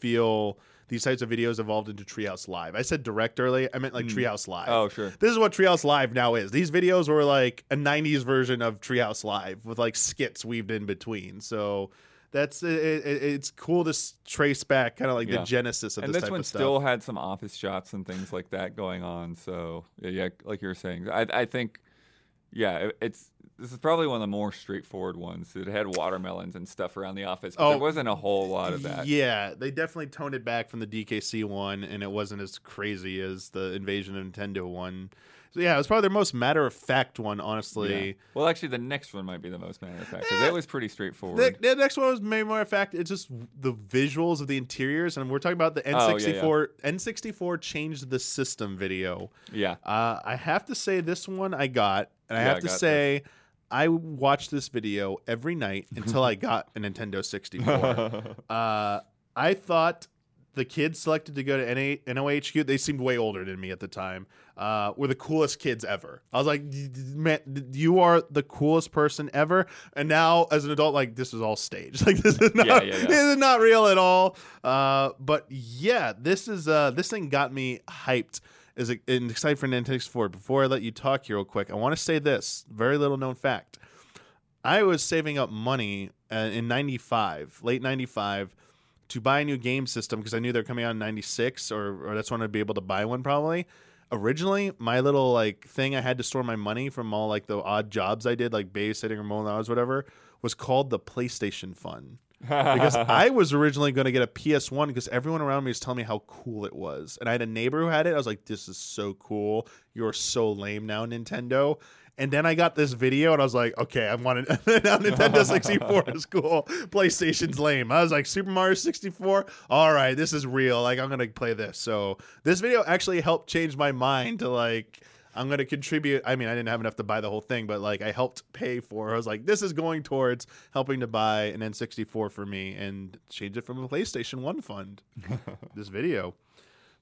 feel these types of videos evolved into Treehouse Live. I said direct early, I meant like hmm. Treehouse Live. Oh, sure. This is what Treehouse Live now is. These videos were like a 90s version of Treehouse Live with like skits weaved in between. So that's it, it, it's cool to trace back kind of like Yeah. the genesis of and this, this type one of stuff. still had some office shots and things like that going on. So yeah, yeah like you were saying, I, I think, yeah, it, it's this is probably one of the more straightforward ones. It had watermelons and stuff around the office, but Oh, there wasn't a whole lot of that. Yeah, they definitely toned it back from the DKC one, and it wasn't as crazy as the Invasion of Nintendo one. So yeah, it was probably their most matter of fact one, honestly. Yeah. Well, actually, the next one might be the most matter of fact because Eh, it was pretty straightforward. The, the next one was maybe more of fact. It's just the visuals of the interiors, and we're talking about the Oh, yeah, N64. N64 changed the system video. yeah, Uh, I have to say this one I got, and I have I to say I watched this video every night until I got a Nintendo 64. uh, I thought the kids selected to go to NA- NOHQ, they seemed way older than me at the time, uh, were the coolest kids ever. I was like, "D- d- man, you are the coolest person ever. And now, as an adult, like, this is all staged. Like, this is not, Yeah, yeah, yeah. This is not real at all. Uh, but yeah, this is uh, this thing got me hyped is excited for Nintendo 64. Before I let you talk here real quick, I want to say this very little known fact. I was saving up money uh, in 95, late 95, to buy a new game system because I knew they're coming out in 96 or, or that's when I'd be able to buy one probably. Originally, my little like thing I had to store my money from all like the odd jobs I did, like babysitting or mowing hours, whatever, was called the PlayStation Fund because I was originally going to get a PS1 because everyone around me was telling me how cool it was. And I had a neighbor who had it. I was like, this is so cool. You're so lame now, Nintendo. And then I got this video, and I was like, okay, I want it. now Nintendo 64 is cool. PlayStation's lame. I was like, Super Mario 64. All right, this is real. Like, I'm gonna play this. So this video actually helped change my mind to like. I'm gonna contribute. I mean, I didn't have enough to buy the whole thing, but like I helped pay for. I was like, this is going towards helping to buy an N64 for me and change it from a PlayStation One fund. this video,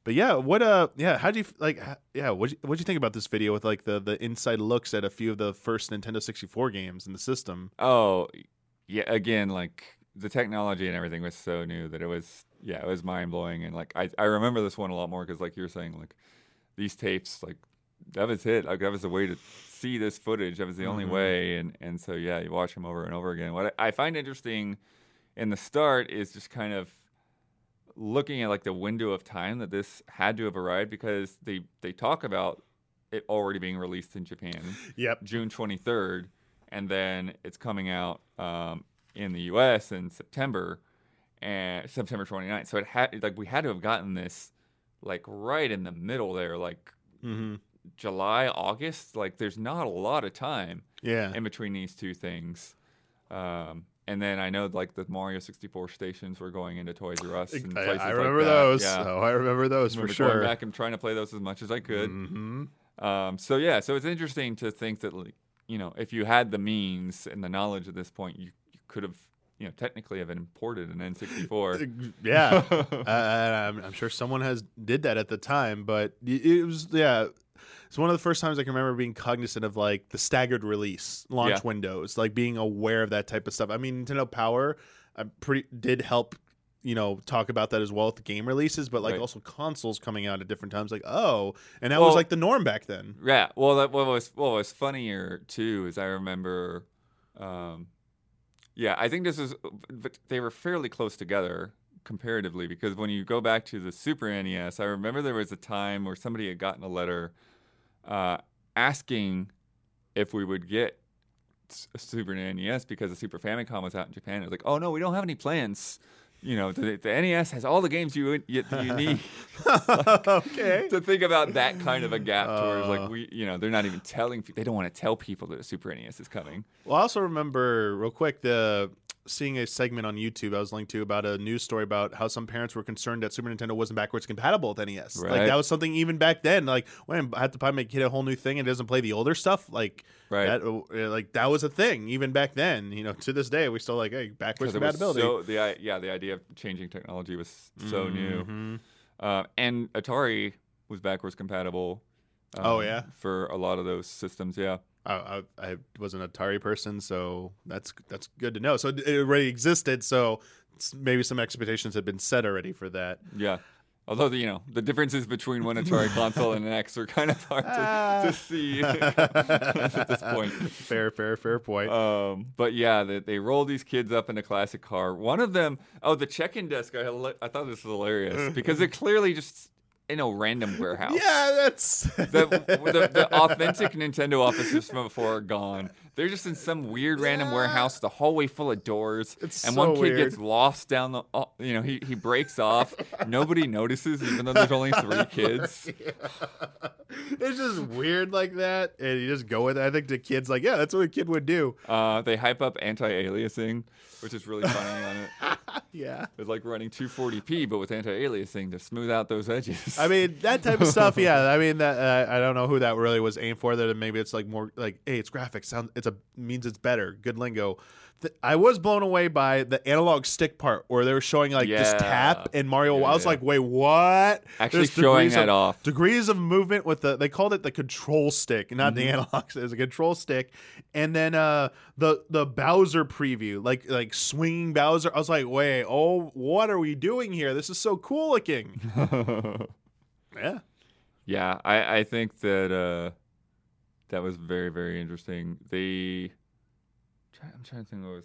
but yeah, what uh, yeah, how do you like? Yeah, what what do you think about this video with like the the inside looks at a few of the first Nintendo 64 games in the system? Oh, yeah. Again, like the technology and everything was so new that it was, yeah, it was mind blowing. And like I, I remember this one a lot more because, like you're saying, like these tapes, like that was it. Like that was the way to see this footage. That was the only Mhm. way. And and so yeah, you watch them over and over again. What I, I find interesting in the start is just kind of looking at like the window of time that this had to have arrived because they they talk about it already being released in Japan. Yep. June 23rd, and then it's coming out um, in the U.S. in September and September 29th. So it had like we had to have gotten this like right in the middle there, like Mm-hmm. July, August. Like there's not a lot of time Yeah. in between these two things. Um, and then I know like the Mario 64 stations were going into Toys R Us and I, places I like remember that. those. Yeah. Oh, I remember those I for remember sure. Going back and trying to play those as much as I could. hmm Um, so yeah, so it's interesting to think that like, you know if you had the means and the knowledge at this point, you, you could have you know technically have imported an N64. Yeah. uh, I'm, I'm sure someone has did that at the time, but it was yeah. It's one of the first times I can remember being cognizant of like the staggered release launch Yeah. windows, like being aware of that type of stuff. I mean, Nintendo Power, I pretty did help, you know, talk about that as well with the game releases, but like Right. also consoles coming out at different times. Like, oh, and that was like the norm back then. yeah, well, that, what was what was funnier too is I remember, um, yeah, I think this is, but they were fairly close together comparatively because when you go back to the Super NES, I remember there was a time where somebody had gotten a letter uh, asking if we would get Super NES because the Super Famicom was out in Japan. It was like, oh no, we don't have any plans. You know, the, the NES has all the games you you, you need. okay. to think about that kind of a gap towards Uh. like we, you know, they're not even telling. They don't want to tell people that a Super NES is coming. Well, I also remember real quick the seeing a segment on YouTube I was linked to about a news story about how some parents were concerned that Super Nintendo wasn't backwards compatible with NES. Like that was something even back then. Like, when I have to probably make kid a whole new thing and it doesn't play the older stuff. Like Right. that, uh, like that was a thing even back then. You know, to this day we still like hey backwards it compatibility. so the yeah the idea of changing technology was so new. Mhm. Uh, and Atari was backwards compatible. Oh, um, yeah? for a lot of those systems. Yeah, I, I, I was an Atari person, so that's that's good to know. So it already existed. So maybe some expectations had been set already for that. yeah. Although the, you know the differences between one Atari console and an X are kind of hard Ah. to, to see at this point. Fair, fair, fair point. Um, but yeah, they, they roll these kids up in a classic car. One of them, oh, the check-in desk. I, I thought this was hilarious because they're clearly just in a random warehouse. yeah, that's The, the, the authentic Nintendo offices from before are gone. They're just in some weird random Yeah. warehouse, the hallway full of doors, It's and so one kid gets lost down the. oh, You know, he he breaks off. Nobody notices, even though there's only three kids. it's just weird like that, and you just go with it. I think the kid's like, yeah, that's what a kid would do. Uh, they hype up anti-aliasing, which is really funny on it. Yeah. It's like running 240p, but with anti-aliasing to smooth out those edges. I mean that type of stuff. Yeah, I mean that. Uh, I don't know who that really was aimed for. That maybe it's like more like, hey, it's graphics. Sound. It's a means it's better. Good lingo. Th- I was blown away by the analog stick part where they were showing like this Yeah. tap in Mario. Yeah, I was yeah. like, wait, what? Actually There's showing that of, off. Degrees of movement with the they called it the control stick, not the Mm-hmm. analog. stick. It's a control stick, and then uh the the Bowser preview, like like swinging Bowser. I was like, wait, oh, what are we doing here? This is so cool looking. yeah. yeah, I, I think that uh, that was very very interesting. They, try- I'm trying to think what was.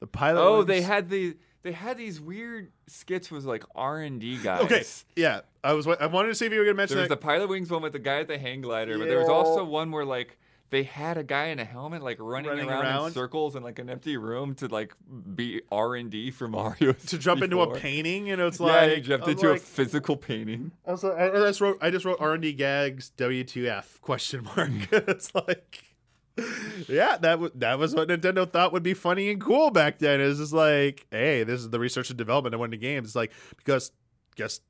The pilot. Oh, ones- they had the they had these weird skits with like R and D guys. Okay, yeah. I was. I wanted to see if you were gonna mention There was that. the Pilotwings one with the guy at the hang glider, but there was also one where like they had a guy in a helmet like running, Running around, around. in circles in like an empty room to like be R and D for Mario to jump into a before. painting, and it's like Yeah, like he jumped I'm into a physical painting. I was like, I I just wrote, I just wrote R and D gags W2F question mark. it's like, yeah, that that was what Nintendo thought would be funny and cool back then. It's just like, hey, this is the research and development of one of the games. It's like because guess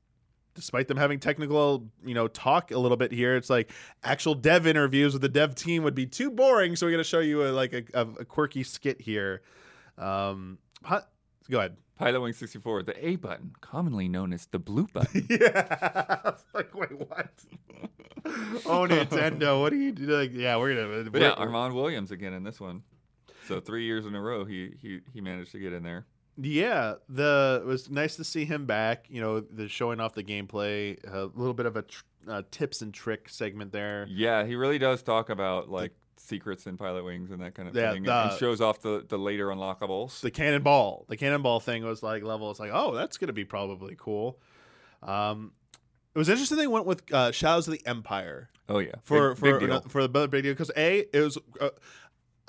despite them having technical, you know, talk a little bit here, it's like actual dev interviews with the dev team would be too boring. So we're gonna show you a, like a, a, a quirky skit here. Um, huh, go ahead. Pilot Wing 64, the A button, commonly known as the blue button. Yeah. I was like, wait, what? oh, Nintendo, what are you doing? Like, yeah, we're gonna. Yeah, Armond Williams again in this one. So three years in a row, he he he managed to get in there. yeah. The it was nice to see him back. You know, the showing off the gameplay, a little bit of a tr- uh, tips and trick segment there. Yeah, he really does talk about like secrets in Pilotwings and that kind of Yeah, thing, the- and, shows off the the later unlockables. The cannonball, the cannonball thing was like level. It's like, oh, that's gonna be probably cool. Um, it was interesting they went with uh, Shadows of the Empire. oh yeah, for big, for big deal. for the big deal because a it was. Uh,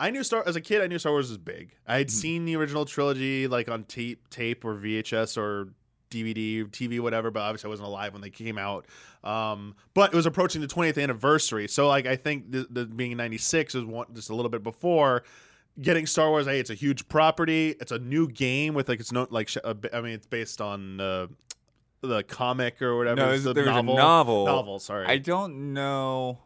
I knew Star as a kid. I knew Star Wars was big. I had seen the original trilogy like on tape, tape or VHS or DVD, TV, whatever. But obviously, I wasn't alive when they came out. Um, but it was approaching the 20th anniversary, so like I think the, the being '96 is one just a little bit before. Getting Star Wars, hey, it's a huge property. It's a new game with like it's no like I mean it's based on uh, the comic or whatever. No, It's the was a novel. novel. Novel, sorry. I don't know.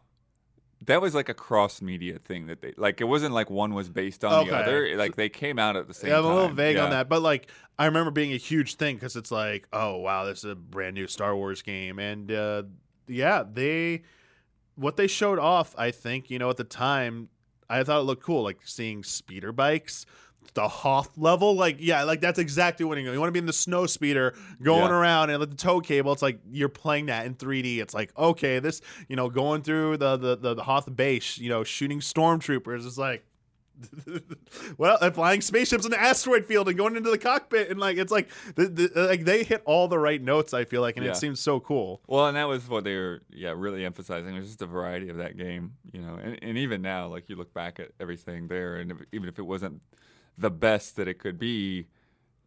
That was like a cross media thing that they like. It wasn't like one was based on the other. Like they came out at the same time. Yeah, I'm a little vague on that, but like I remember being a huge thing because it's like, oh wow, this is a brand new Star Wars game, and uh, yeah, they what they showed off, I think you know at the time, I thought it looked cool, like seeing speeder bikes. The Hoth level, like yeah, like that's exactly what you, you want to be in the snow speeder going Yeah. around and with the tow cable. It's like you're playing that in 3D. It's like okay, this you know going through the the the, the Hoth base, you know shooting stormtroopers. It's like well, and flying spaceships in the asteroid field and going into the cockpit and like it's like the, the, like they hit all the right notes. I feel like, and Yeah. it seems so cool. Well, and that was what they were, yeah, really emphasizing. There's just a variety of that game, you know, and, and even now, like you look back at everything there, and if, even if it wasn't the best that it could be,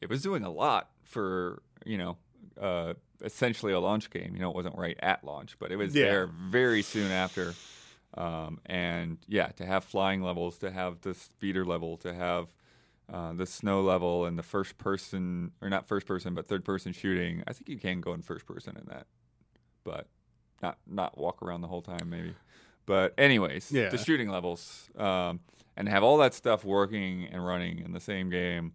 it was doing a lot for, you know, uh, essentially a launch game. You know, it wasn't right at launch, but it was Yeah. there very soon after. Um, and yeah, to have flying levels, to have the speeder level, to have uh, the snow level, and the first person, or not first person, but third person shooting. I think you can go in first person in that but not not walk around the whole time maybe. But anyways, Yeah. the shooting levels um, and have all that stuff working and running in the same game.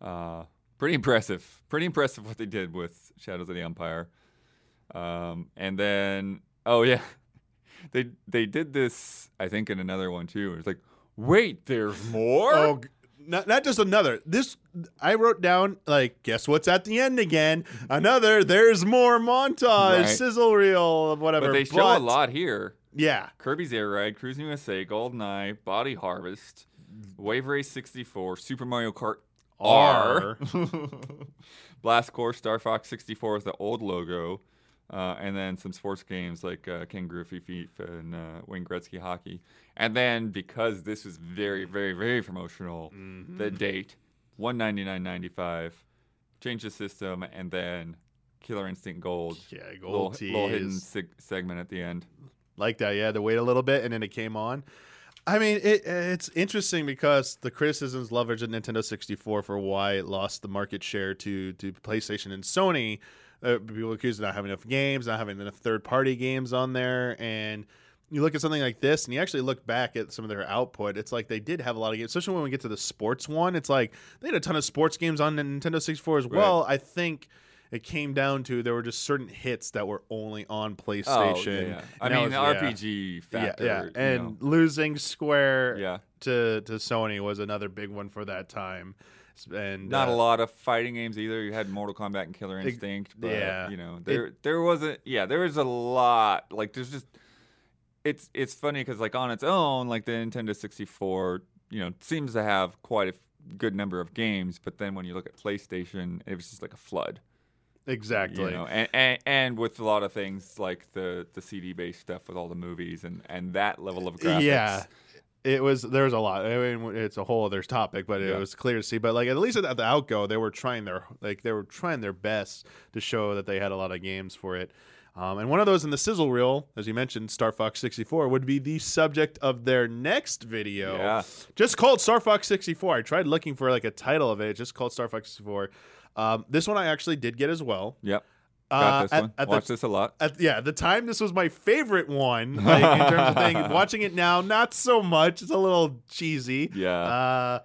Uh, pretty impressive. Pretty impressive what they did with Shadows of the Empire. Um, and then oh yeah, they they did this I think in another one too. It's like wait, there's more. Oh, not, not just another. This I wrote down like, guess what's at the end again? Another. There's more montage, Right. sizzle reel, of whatever. but they show a lot here. Yeah, Kirby's Air Ride, Cruis'n USA, GoldenEye, Body Harvest, Wave Race 64, Super Mario Kart R, Blast Corps, Star Fox 64 with the old logo, uh, and then some sports games like uh, Ken Griffey FIFA and uh, Wayne Gretzky Hockey. And then because this was very, very, very promotional, Mm-hmm. the date, 199.95, change the system, and then Killer Instinct Gold. yeah, Little, gold little hidden tease. sig- segment at the end. Like that. You had to wait a little bit, and then it came on. I mean, it, it's interesting because the criticisms leveraged at Nintendo 64 for why it lost the market share to to PlayStation and Sony. Uh, people accused of not having enough games, not having enough third party games on there, and you look at something like this, and you actually look back at some of their output. It's like they did have a lot of games, especially when we get to the sports one. It's like they had a ton of sports games on the Nintendo 64 as well. I think. It came down to there were just certain hits that were only on PlayStation. Oh, yeah, yeah. I mean, was- the yeah. RPG factor. Yeah, yeah. you And know. losing Square yeah, to to Sony was another big one for that time. And not uh, a lot of fighting games either. You had Mortal Kombat and Killer Instinct, but yeah. you know, there there wasn't. Yeah, there was a lot. Like, there's just. It's it's funny because like on its own, like the Nintendo 64, you know, seems to have quite a good number of games, but then when you look at PlayStation, it was just like a flood. Exactly. You know, and, and and with a lot of things like the the CD based stuff with all the movies and and that level of graphics. Yeah. it was there was a lot. I mean, it's a whole other topic, but it Yeah. was clear to see. But like at least at the outgo, they were trying their like they were trying their best to show that they had a lot of games for it. Um, and one of those in the sizzle reel, as you mentioned, Star Fox 64, would be the subject of their next video. Yeah. Just called Star Fox 64. I tried looking for like a title of it, just called Star Fox 64. Um, this one I actually did get as well. Yep. Uh, Got this at- one. at the- Watch this a lot. at, yeah, at the time this was my favorite one. Like in terms of thing, watching it now, not so much. It's a little cheesy. Yeah. Uh,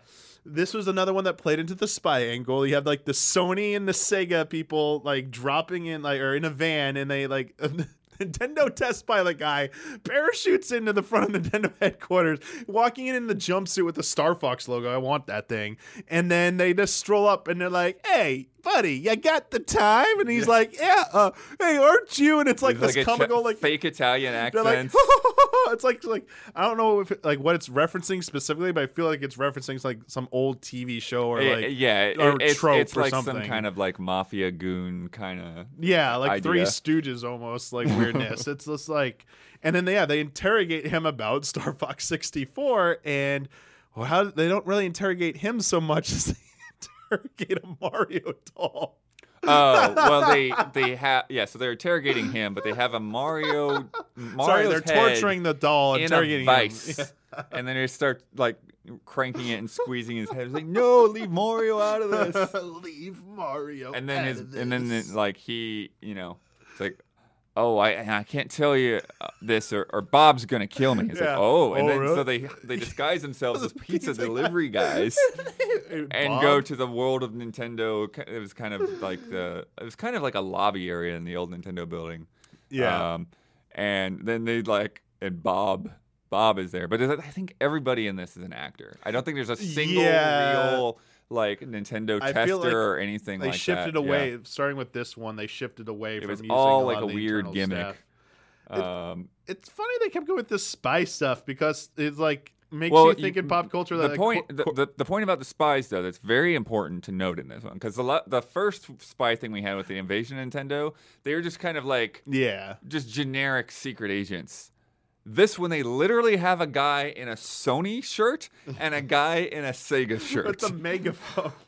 this was another one that played into the spy angle. You have like the Sony and the Sega people like dropping in like or in a van, and they like. Nintendo test pilot guy parachutes into the front of Nintendo headquarters, walking in in the jumpsuit with the Star Fox logo. I want that thing. And then they just stroll up and they're like, "Hey, buddy, you got the time?" And he's like, "Yeah, uh, hey, aren't you?" And it's like It's this ch- comical, like fake Italian they're like, accent. it's like like I don't know if it, like what it's referencing specifically, but I feel like it's referencing like some old TV show or like yeah, it- or it's, trope it's or like some something. kind of like mafia goon kind of. yeah, like Three. Stooges almost like weirdness. it's just like, and then yeah, they interrogate him about Star Fox sixty four, and well, how they don't really interrogate him so much as they interrogate a Mario doll. Oh well, they they have yeah. So they're interrogating him, but they have a Mario. Mario's Sorry, they're head torturing the doll, in interrogating a vice, him. and then they start like cranking it and squeezing his head. It's like, no, leave Mario out of this. Leave Mario. And then out his of and then like he, you know, it's like. Oh, I I can't tell you uh, this, or, or Bob's gonna kill me. It's Yeah. like, oh, and Oh, then really? so they they disguise themselves as pizza Pizza delivery guys. and go to the world of Nintendo. It was kind of like the it was kind of like a lobby area in the old Nintendo building. Yeah. Um, and then they like and Bob Bob is there, but I think everybody in this is an actor. I don't think there's a single Yeah. real like Nintendo I tester like or anything they like shifted that. away, Yeah. starting with this one. They shifted away It from was using all like a weird gimmick. staff. Um, It's funny they kept going with this spy stuff because it's like makes Well, you you- think in pop culture that the point the, the, the point about the spies though that's very important to note in this one because the the first spy thing we had with the invasion Nintendo they were just kind of like yeah, just generic secret agents. This when they literally have a guy in a Sony shirt and a guy in a Sega shirt. with a megaphone.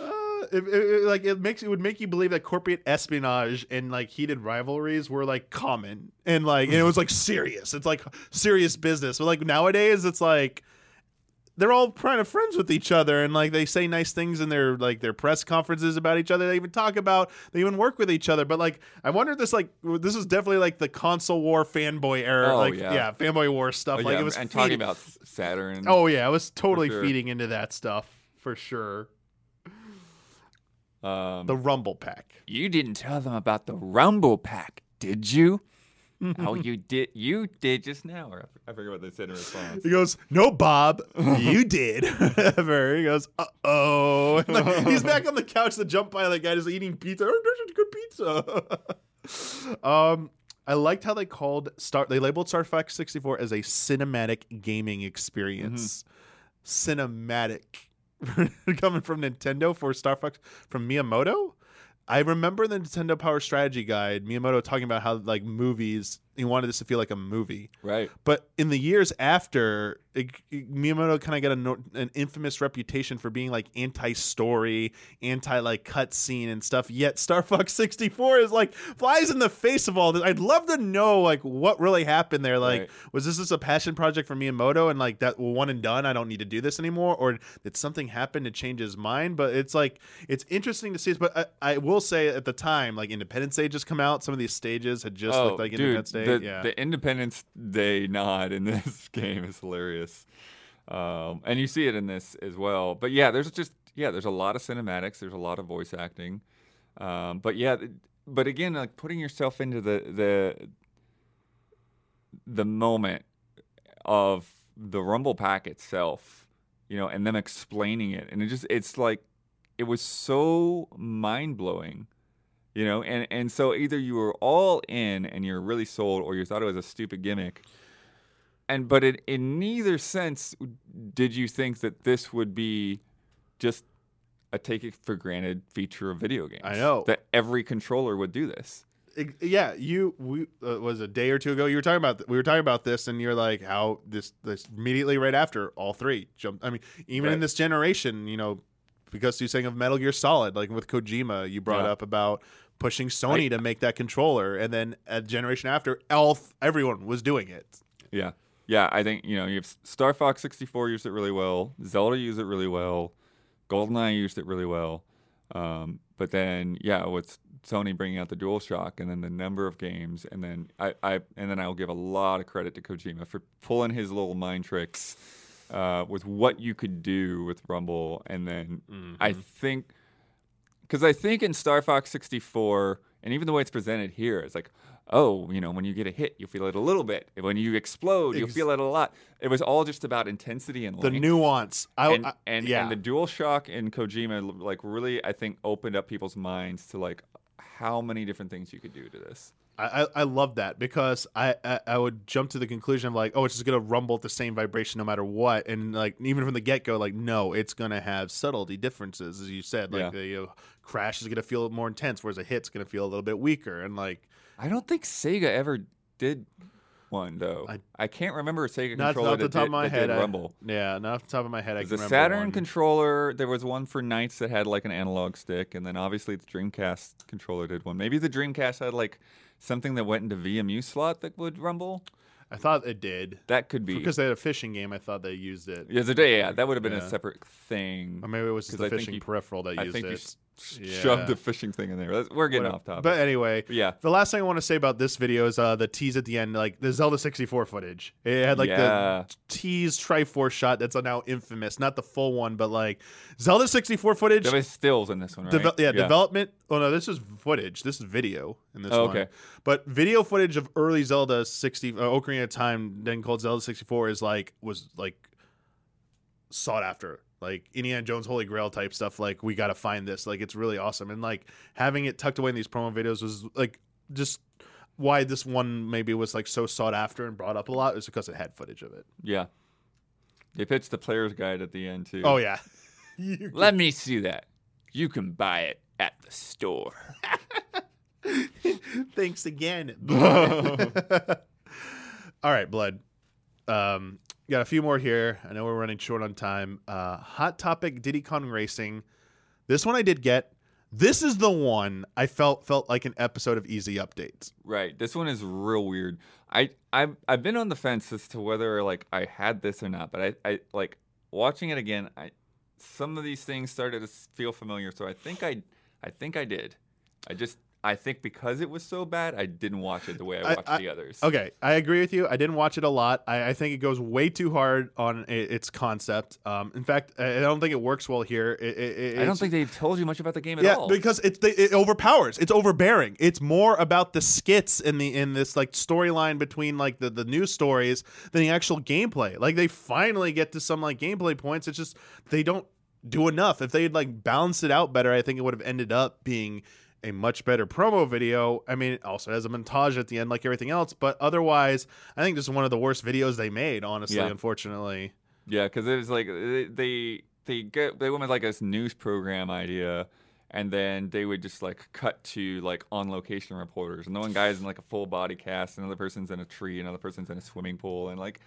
Uh, it, it- it- like it makes it would make you believe that corporate espionage and like heated rivalries were like common and like and it was like serious. It's like serious business. But like nowadays, it's like they're all kind of friends with each other and like they say nice things in their like their press conferences about each other. They even talk about they even work with each other. But like I wonder if this like this is definitely like the console war fanboy era. Oh, like yeah. fanboy war stuff. Oh, like yeah, it was and talking about Saturn. Oh yeah, I was totally sure. feeding into that stuff for sure. um, The Rumble Pack. you didn't tell them about the Rumble Pack, did you? Oh, you did. You did just now. Or I forget what they said in response. He goes, "No, Bob, you did." Ever. he goes, "Uh oh." he's back on the couch. The jump pilot guy is eating pizza. Oh, this is good pizza. um, I liked how they called Star. They labeled Star Fox 64 as a cinematic gaming experience. Cinematic, coming from Nintendo for Star Fox from Miyamoto. I remember the Nintendo Power Strategy Guide, Miyamoto talking about how like movies, he wanted this to feel like a movie. Right. But in the years after, it, it- Miyamoto kind of got a, an infamous reputation for being like anti-story, anti like cutscene and stuff. Yet Star Fox 64 is like flies in the face of all this. I'd love to know like what really happened there. Like, Right. was this just a passion project for Miyamoto and like that well, one and done? I don't need to do this anymore, or did something happen to change his mind? But it's like it's interesting to see. This. But I, I will say at the time, like Independence Day just come out. Some of these stages had just looked oh, like Oh, dude, Independence Day. The, yeah. the Independence Day nod in this game is hilarious, um, and you see it in this as well. But yeah, there's just yeah, there's a lot of cinematics. There's a lot of voice acting, um, but yeah, but again, like putting yourself into the the the moment of the Rumble Pack itself, you know, and them explaining it, and it just it's like it was so mind blowing you know and and so either you were all in and you're really sold or you thought it was a stupid gimmick and but it, in neither sense did you think that this would be just a take it for granted feature of video games I know. that every controller would do this yeah, you we uh, was a day or two ago. You were talking about th- we were talking about this, and you're like how this this immediately right after all three jumped. I mean, even in this generation, you know, because you're saying of Metal Gear Solid, like with Kojima, you brought Yeah. up about pushing Sony I- to make that controller, and then a generation after, Elf, everyone was doing it. Yeah. Yeah, I think, you know, you have Star Fox 64 used it really well. Zelda used it really well. GoldenEye used it really well. Um, but then, yeah, with Sony bringing out the DualShock and then the number of games, and then I, I and then I'll give a lot of credit to Kojima for pulling his little mind tricks uh, with what you could do with Rumble. And then I think, because I think in Star Fox 64, and even the way it's presented here, it's like, oh, you know, when you get a hit, you feel it a little bit. When you explode, you feel it a lot. It was all just about intensity and The nuance, I, and, I- and, yeah, and the Dual Shock and Kojima like really I think opened up people's minds to like how many different things you could do to this. I, I love that because I, I I would jump to the conclusion of like, oh, it's just gonna rumble at the same vibration no matter what, and like even from the get go, like no, it's gonna have subtlety differences, as you said. Like Yeah. the you know, crash is gonna feel more intense, whereas a hit's gonna feel a little bit weaker, and like I don't think Sega ever did one though. I- I, can't remember a Sega not, controller not off the top did, of my head, I- Rumble. yeah, not off the top of my head, I The can remember Saturn one. controller, there was one for NiGHTS that had like an analog stick, and then obviously the Dreamcast controller did one. Maybe the Dreamcast had like something that went into VMU slot that would rumble. I thought it did That could be because they had a fishing game. I thought they used it, Yeah, yeah, that would have been Yeah. a separate thing. or maybe it was the I fishing you- peripheral that I used you it. s- Yeah. shoved the fishing thing in there. We're getting Whatever. off topic. But anyway, yeah, The last thing I want to say about this video is uh, the tease at the end, like the Zelda 64 footage. It had like Yeah. the tease Triforce shot that's now infamous, not the full one, but like Zelda 64 footage. there was stills in this one, right? Deve- yeah, development. Oh no, this is footage. This is video in this Oh, one. okay. But video footage of early Zelda 60, uh, Ocarina of Time, then called Zelda 64, is like was like sought after. Like Indiana Jones Holy Grail type stuff. Like we got to find this. Like it's really awesome. And like having it tucked away in these promo videos was like just why this one maybe was like so sought after and brought up a lot is because it had footage of it. Yeah. They pitched the player's guide at the end too. Oh yeah. Let me see that. You can buy it at the store. Thanks again. All right, blood. Um, got a few more here. I know we're running short on time. Uh, hot topic: Diddy Kong Racing. This one I did get. This is the one I felt felt like an episode of Easy Updates. Right. This one is real weird. I I've I've been on the fence as to whether like I had this or not, but I I like watching it again. I some of these things started to feel familiar, so I think I I think I did. I just I think because it was so bad, I didn't watch it the way I I- watched I- the others. Okay, I agree with you. I didn't watch it a lot. I, I think it goes way too hard on i its concept. Um, in fact, I I don't think it works well here. It, it, it- I don't think they've told you much about the game at yeah, all. because it, it overpowers. It's overbearing. It's more about the skits in the in this like storyline between like the the news stories than the actual gameplay. Like they finally get to some like gameplay points. It's just they don't do enough. If they'd like balanced it out better, I think it would have ended up being a much better promo video. I mean, it also has a montage at the end, like everything else. But otherwise, I think this is one of the worst videos they made. Honestly, Yeah. unfortunately. Yeah, because it was like they they they get they went with like this news program idea, and then they would just like cut to like on location reporters, and the one guy's in like a full body cast, another person's in a tree, another person's in a swimming pool, and like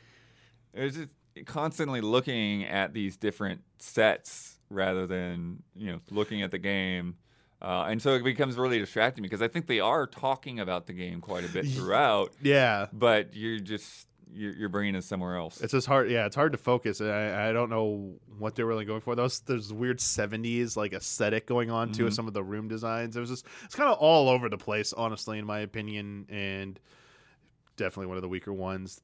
it was just constantly looking at these different sets rather than you know looking at the game. Uh, and so it becomes really distracting because I think they are talking about the game quite a bit throughout, Yeah. but you're just your, your brain is somewhere else. It's just hard. Yeah, it's hard to focus. I, I don't know what they're really going for. Those there's weird '70s like aesthetic going on too with some of the room designs. It was just it's kind of all over the place, honestly, in my opinion, and definitely one of the weaker ones.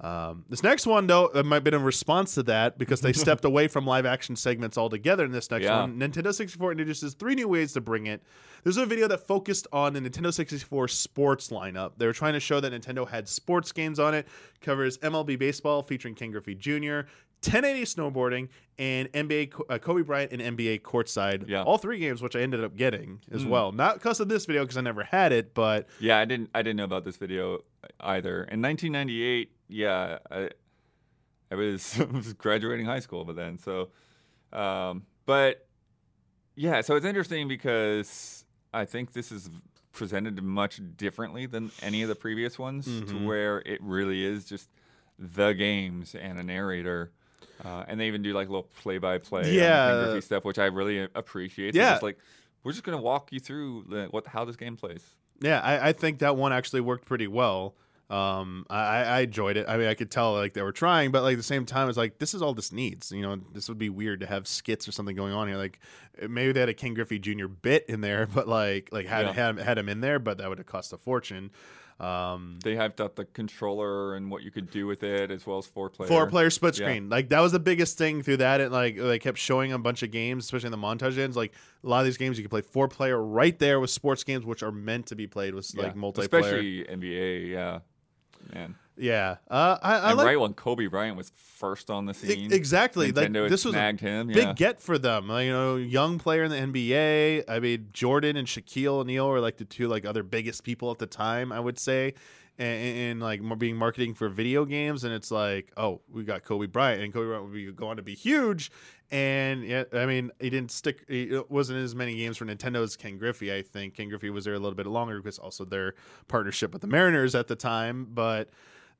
Um, this next one, though, might have been in response to that because they stepped away from live action segments altogether. In this next Yeah. one, Nintendo 64 introduces three new ways to bring it. There's a video that focused on the Nintendo 64 sports lineup. They were trying to show that Nintendo had sports games on it. Covers MLB baseball featuring Ken Griffey Jr., 1080 snowboarding, and NBA uh, Kobe Bryant and NBA courtside. Yeah. All three games, which I ended up getting as well. Not because of this video, because I never had it, but Yeah, I didn't. I didn't know about this video either. In 1998, yeah, I, I was, was graduating high school, but then so, um, but yeah, so it's interesting because I think this is presented much differently than any of the previous ones, to Mhm. where it really is just the games and a narrator. Uh, and they even do like little play-by-play, Yeah. stuff, which I really appreciate. Yeah. just like we're just gonna walk you through the, what how this game plays. Yeah, I, I think that one actually worked pretty well. Um, I, I enjoyed it. I mean, I could tell like they were trying, but like at the same time, it's like this is all this needs. You know, this would be weird to have skits or something going on here. Like maybe they had a Ken Griffey Jr. bit in there, but like like had Yeah. had, had him in there, but that would have cost a fortune. Um, They hyped up the controller and what you could do with it, as well as four player. Four player split Yeah. screen. Like that was the biggest thing through that. And like they kept showing a bunch of games, especially in the montage ends. Like a lot of these games you can play four player right there with sports games, which are meant to be played with Yeah. like multiplayer. especially NBA. Yeah, man. yeah. Uh, I, I and like right when Kobe Bryant was first on the scene, exactly. Nintendo had this was a snagged him. big Yeah. get for them. Like, you know, young player in the NBA. I mean, Jordan and Shaquille O'Neal were like the two like other biggest people at the time. I would say, and, and like being marketing for video games. And it's like, oh, we got Kobe Bryant, and Kobe Bryant would be go on to be huge. And yeah, I mean, he didn't stick. It wasn't as many games for Nintendo as Ken Griffey. I think Ken Griffey was there a little bit longer because also their partnership with the Mariners at the time, but.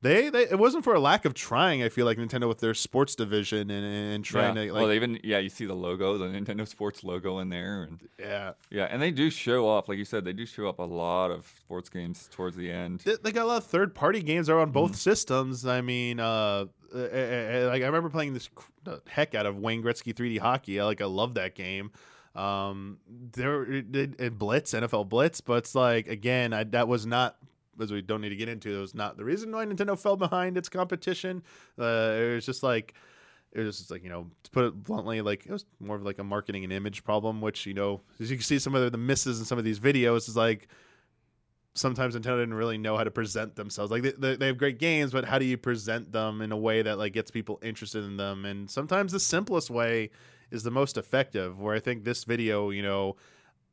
They, they, it wasn't for a lack of trying. I feel like Nintendo with their sports division and, and trying yeah. to like, well, they even yeah, you see the logo, the Nintendo Sports logo in there, and yeah, yeah, and they do show off, like you said, they do show up a lot of sports games towards the end. they, they got a lot of third party games that are on Mm-hmm. both systems. I mean, uh, like I remember playing this heck out of Wayne Gretzky 3D hockey. I like I love that game. Um, there it, it, it Blitz NFL Blitz, but it's like again, I, that was not. As we don't need to get into, it was not the reason why Nintendo fell behind its competition. Uh, it was just like it was just like you know to put it bluntly like it was more of like a marketing and image problem which you know as you can see some of the misses in some of these videos is like sometimes nintendo didn't really know how to present themselves like they, they, they have great games but how do you present them in a way that like gets people interested in them and sometimes the simplest way is the most effective where i think this video you know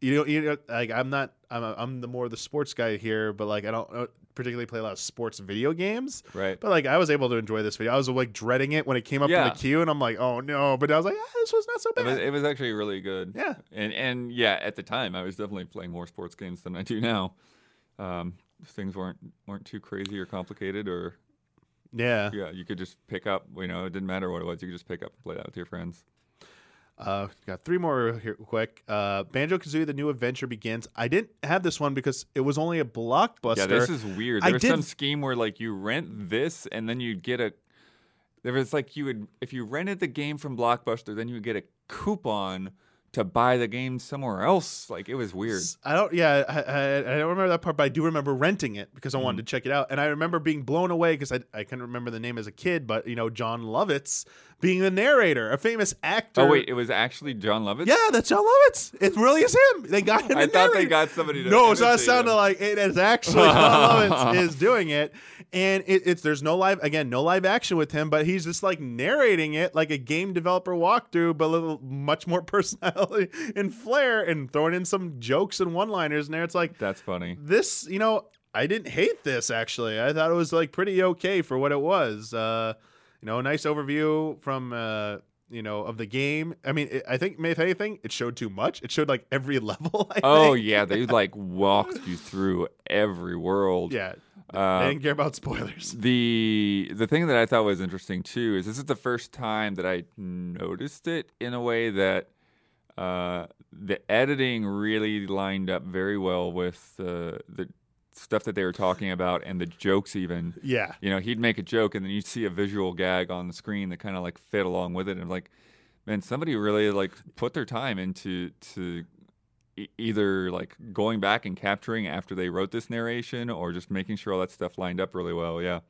you know, you know like i'm not i'm, I'm the more the sports guy here but like i don't uh, particularly play a lot of sports video games Right. but like I was able to enjoy this video. I was like dreading it when it came up Yeah. in the queue, and I'm like, oh no! But I was like, ah, this was not so It was, bad. it was actually really good. Yeah. And and yeah, at the time I was definitely playing more sports games than I do now. Um, things weren't weren't too crazy or complicated or Yeah. yeah, you could just pick up, you know, it didn't matter what it was, you could just pick up and play that with your friends. Uh, got three more here quick. Uh, Banjo Kazooie: The New Adventure begins. I didn't have this one because it was only a blockbuster. Yeah, this is weird. I There was some scheme where like you rent this and then you'd get a there was like you would if you rented the game from Blockbuster, then you would get a coupon to buy the game somewhere else. Like it was weird. I don't. Yeah, I, I, I don't remember that part, but I do remember renting it because I wanted mm-hmm. to check it out, and I remember being blown away because I I couldn't remember the name as a kid, but you know Jon Lovitz being the narrator, a famous actor. Oh wait, it was actually Jon Lovitz? Yeah, that's Jon Lovitz. It really is him. They got him. I thought they got somebody to No, so it imitate sounded like it is actually Jon Lovitz is doing it, and it, it's there's no live again, no live action with him, but he's just like narrating it like a game developer walkthrough, but a little much more personality and flair, and throwing in some jokes and one-liners in there. It's like That's funny. this, you know, I didn't hate this actually. I thought it was like pretty okay for what it was. Uh, you know, a nice overview from uh, you know, of the game. I mean, it, I think if anything, it showed too much. It showed like every level. I Oh think. yeah, they like walked you through every world. yeah. I Uh, didn't care about spoilers. the the thing that I thought was interesting too is this is the first time that I noticed it in a way that uh, the editing really lined up very well with uh, the stuff that they were talking about and the jokes even. Yeah. You know, he'd make a joke and then you'd see a visual gag on the screen that kind of like fit along with it. And like, man, somebody really like put their time into to e- either like going back and capturing after they wrote this narration or just making sure all that stuff lined up really well. Yeah.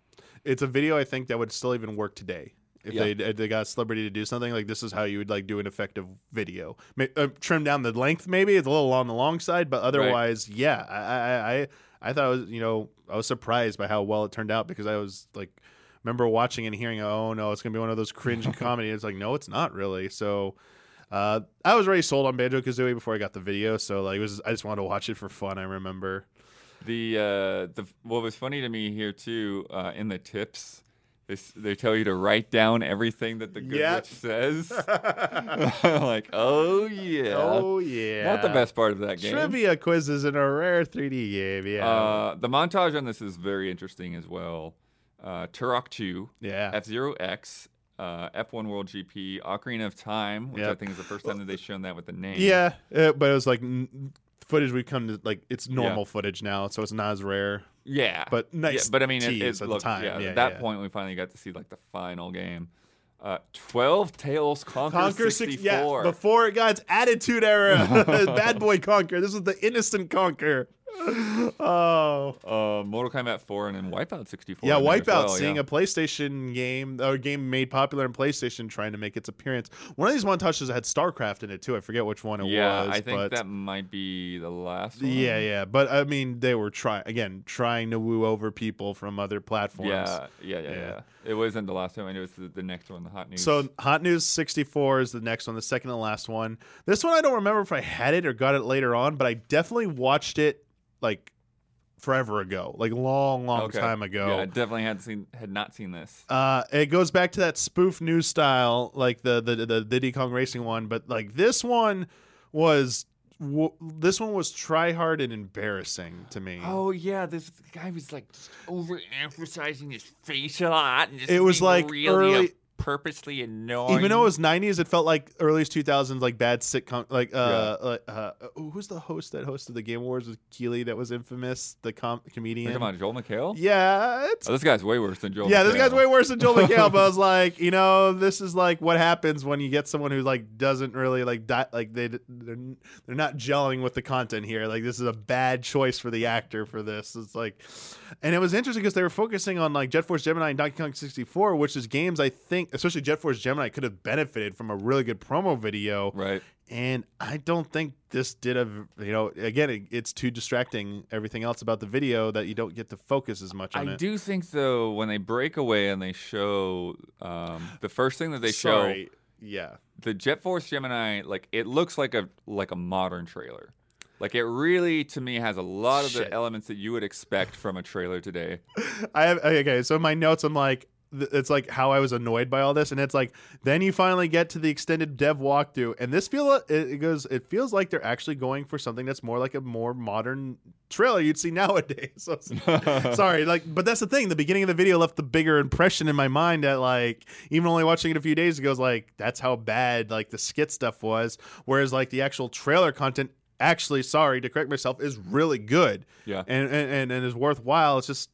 It's a video I think that would still even work today. If Yeah. they if they got a celebrity to do something like this is how you would like do an effective video. May, uh, trim down the length maybe it's a little on the long side, but otherwise, yeah, I, I I I thought it was you know I was surprised by how well it turned out because I was like remember watching and hearing oh no it's gonna be one of those cringe comedy. It's like no it's not really. So uh, I was already sold on Banjo Kazooie before I got the video, so like it was I just wanted to watch it for fun. I remember. The uh, the what was funny to me here too uh, in the tips, They, they tell you to write down everything that the good Yep. witch says. like, oh yeah, Oh yeah. not the best part of that game. Trivia quizzes in a rare 3D game. Yeah. Uh, the montage on this is very interesting as well. Uh, Turok 2, yeah. F Zero X, uh, F1 World GP, Ocarina of Time, which I think is the first time that they've shown that with the name. Yeah, uh, but it was like n- footage we come to like it's normal footage now, so it's not as rare. Yeah, But yeah, nice but I mean, it, it, at the time. Yeah, Yeah, at that yeah. point, we finally got to see like the final game. Uh, Twelve Tales Conker, Conker 64. six, yeah, before it got its Attitude Era, Bad Boy Conker. This was the innocent Conker. Oh, uh, Mortal Kombat 4 and then Wipeout 64. yeah, in there as Wipeout. well, seeing yeah. a PlayStation game, a game made popular in PlayStation, trying to make its appearance. One of these montages had StarCraft in it too. I forget which one it yeah, was. I think but that might be the last one. Yeah, yeah, but I mean, they were trying again, trying to woo over people from other platforms. Yeah, yeah, yeah, Yeah. yeah. It wasn't the last one. It was the, the next one, the hot news. So Hot News 64 is the next one, the second and last one. This one I don't remember if I had it or got it later on, but I definitely watched it like forever ago, like long, long Okay. time ago. Yeah, I definitely had seen had not seen this. Uh, it goes back to that spoof news style, like the the the Diddy Kong Racing one, but like this one was w- this one was try hard and embarrassing to me. Oh yeah, this guy was like just overemphasizing his face a lot. And just It was like really early- purposely annoying. Even though it was '90s, it felt like early 2000s, like bad sitcom. Like, uh, like uh, who's the host that hosted the Game Awards with Keighley? That was infamous, the com- comedian. Come on, Joel McHale. Yeah, it's Oh, this guy's way worse than Joel. yeah. This guy's way worse than Joel McHale. but I was like, you know, this is like what happens when you get someone who like doesn't really like di- like they they're they're not gelling with the content here. Like this is a bad choice for the actor for this. It's like, and it was interesting because they were focusing on like Jet Force Gemini and Donkey Kong 64, which is games I think, especially Jet Force Gemini, could have benefited from a really good promo video. Right. And I don't think this did a, you know, again, it, it's too distracting everything else about the video that you don't get to focus as much on I it. do think though when they break away and they show um, the first thing that they show Yeah. the Jet Force Gemini, like it looks like a like a modern trailer. Like it really, to me, has a lot of Shit. the elements that you would expect from a trailer today. I have okay. So in my notes, I'm like, it's like how I was annoyed by all this, and it's like then you finally get to the extended dev walkthrough, and this feel uh, it, it goes. It feels like they're actually going for something that's more like a more modern trailer you'd see nowadays. So sorry, like, but that's the thing. The beginning of the video left the bigger impression in my mind that like even only watching it a few days ago is like that's how bad like the skit stuff was, whereas like the actual trailer content. Actually, sorry to correct myself, is really good Yeah. and, and, and is worthwhile. It's just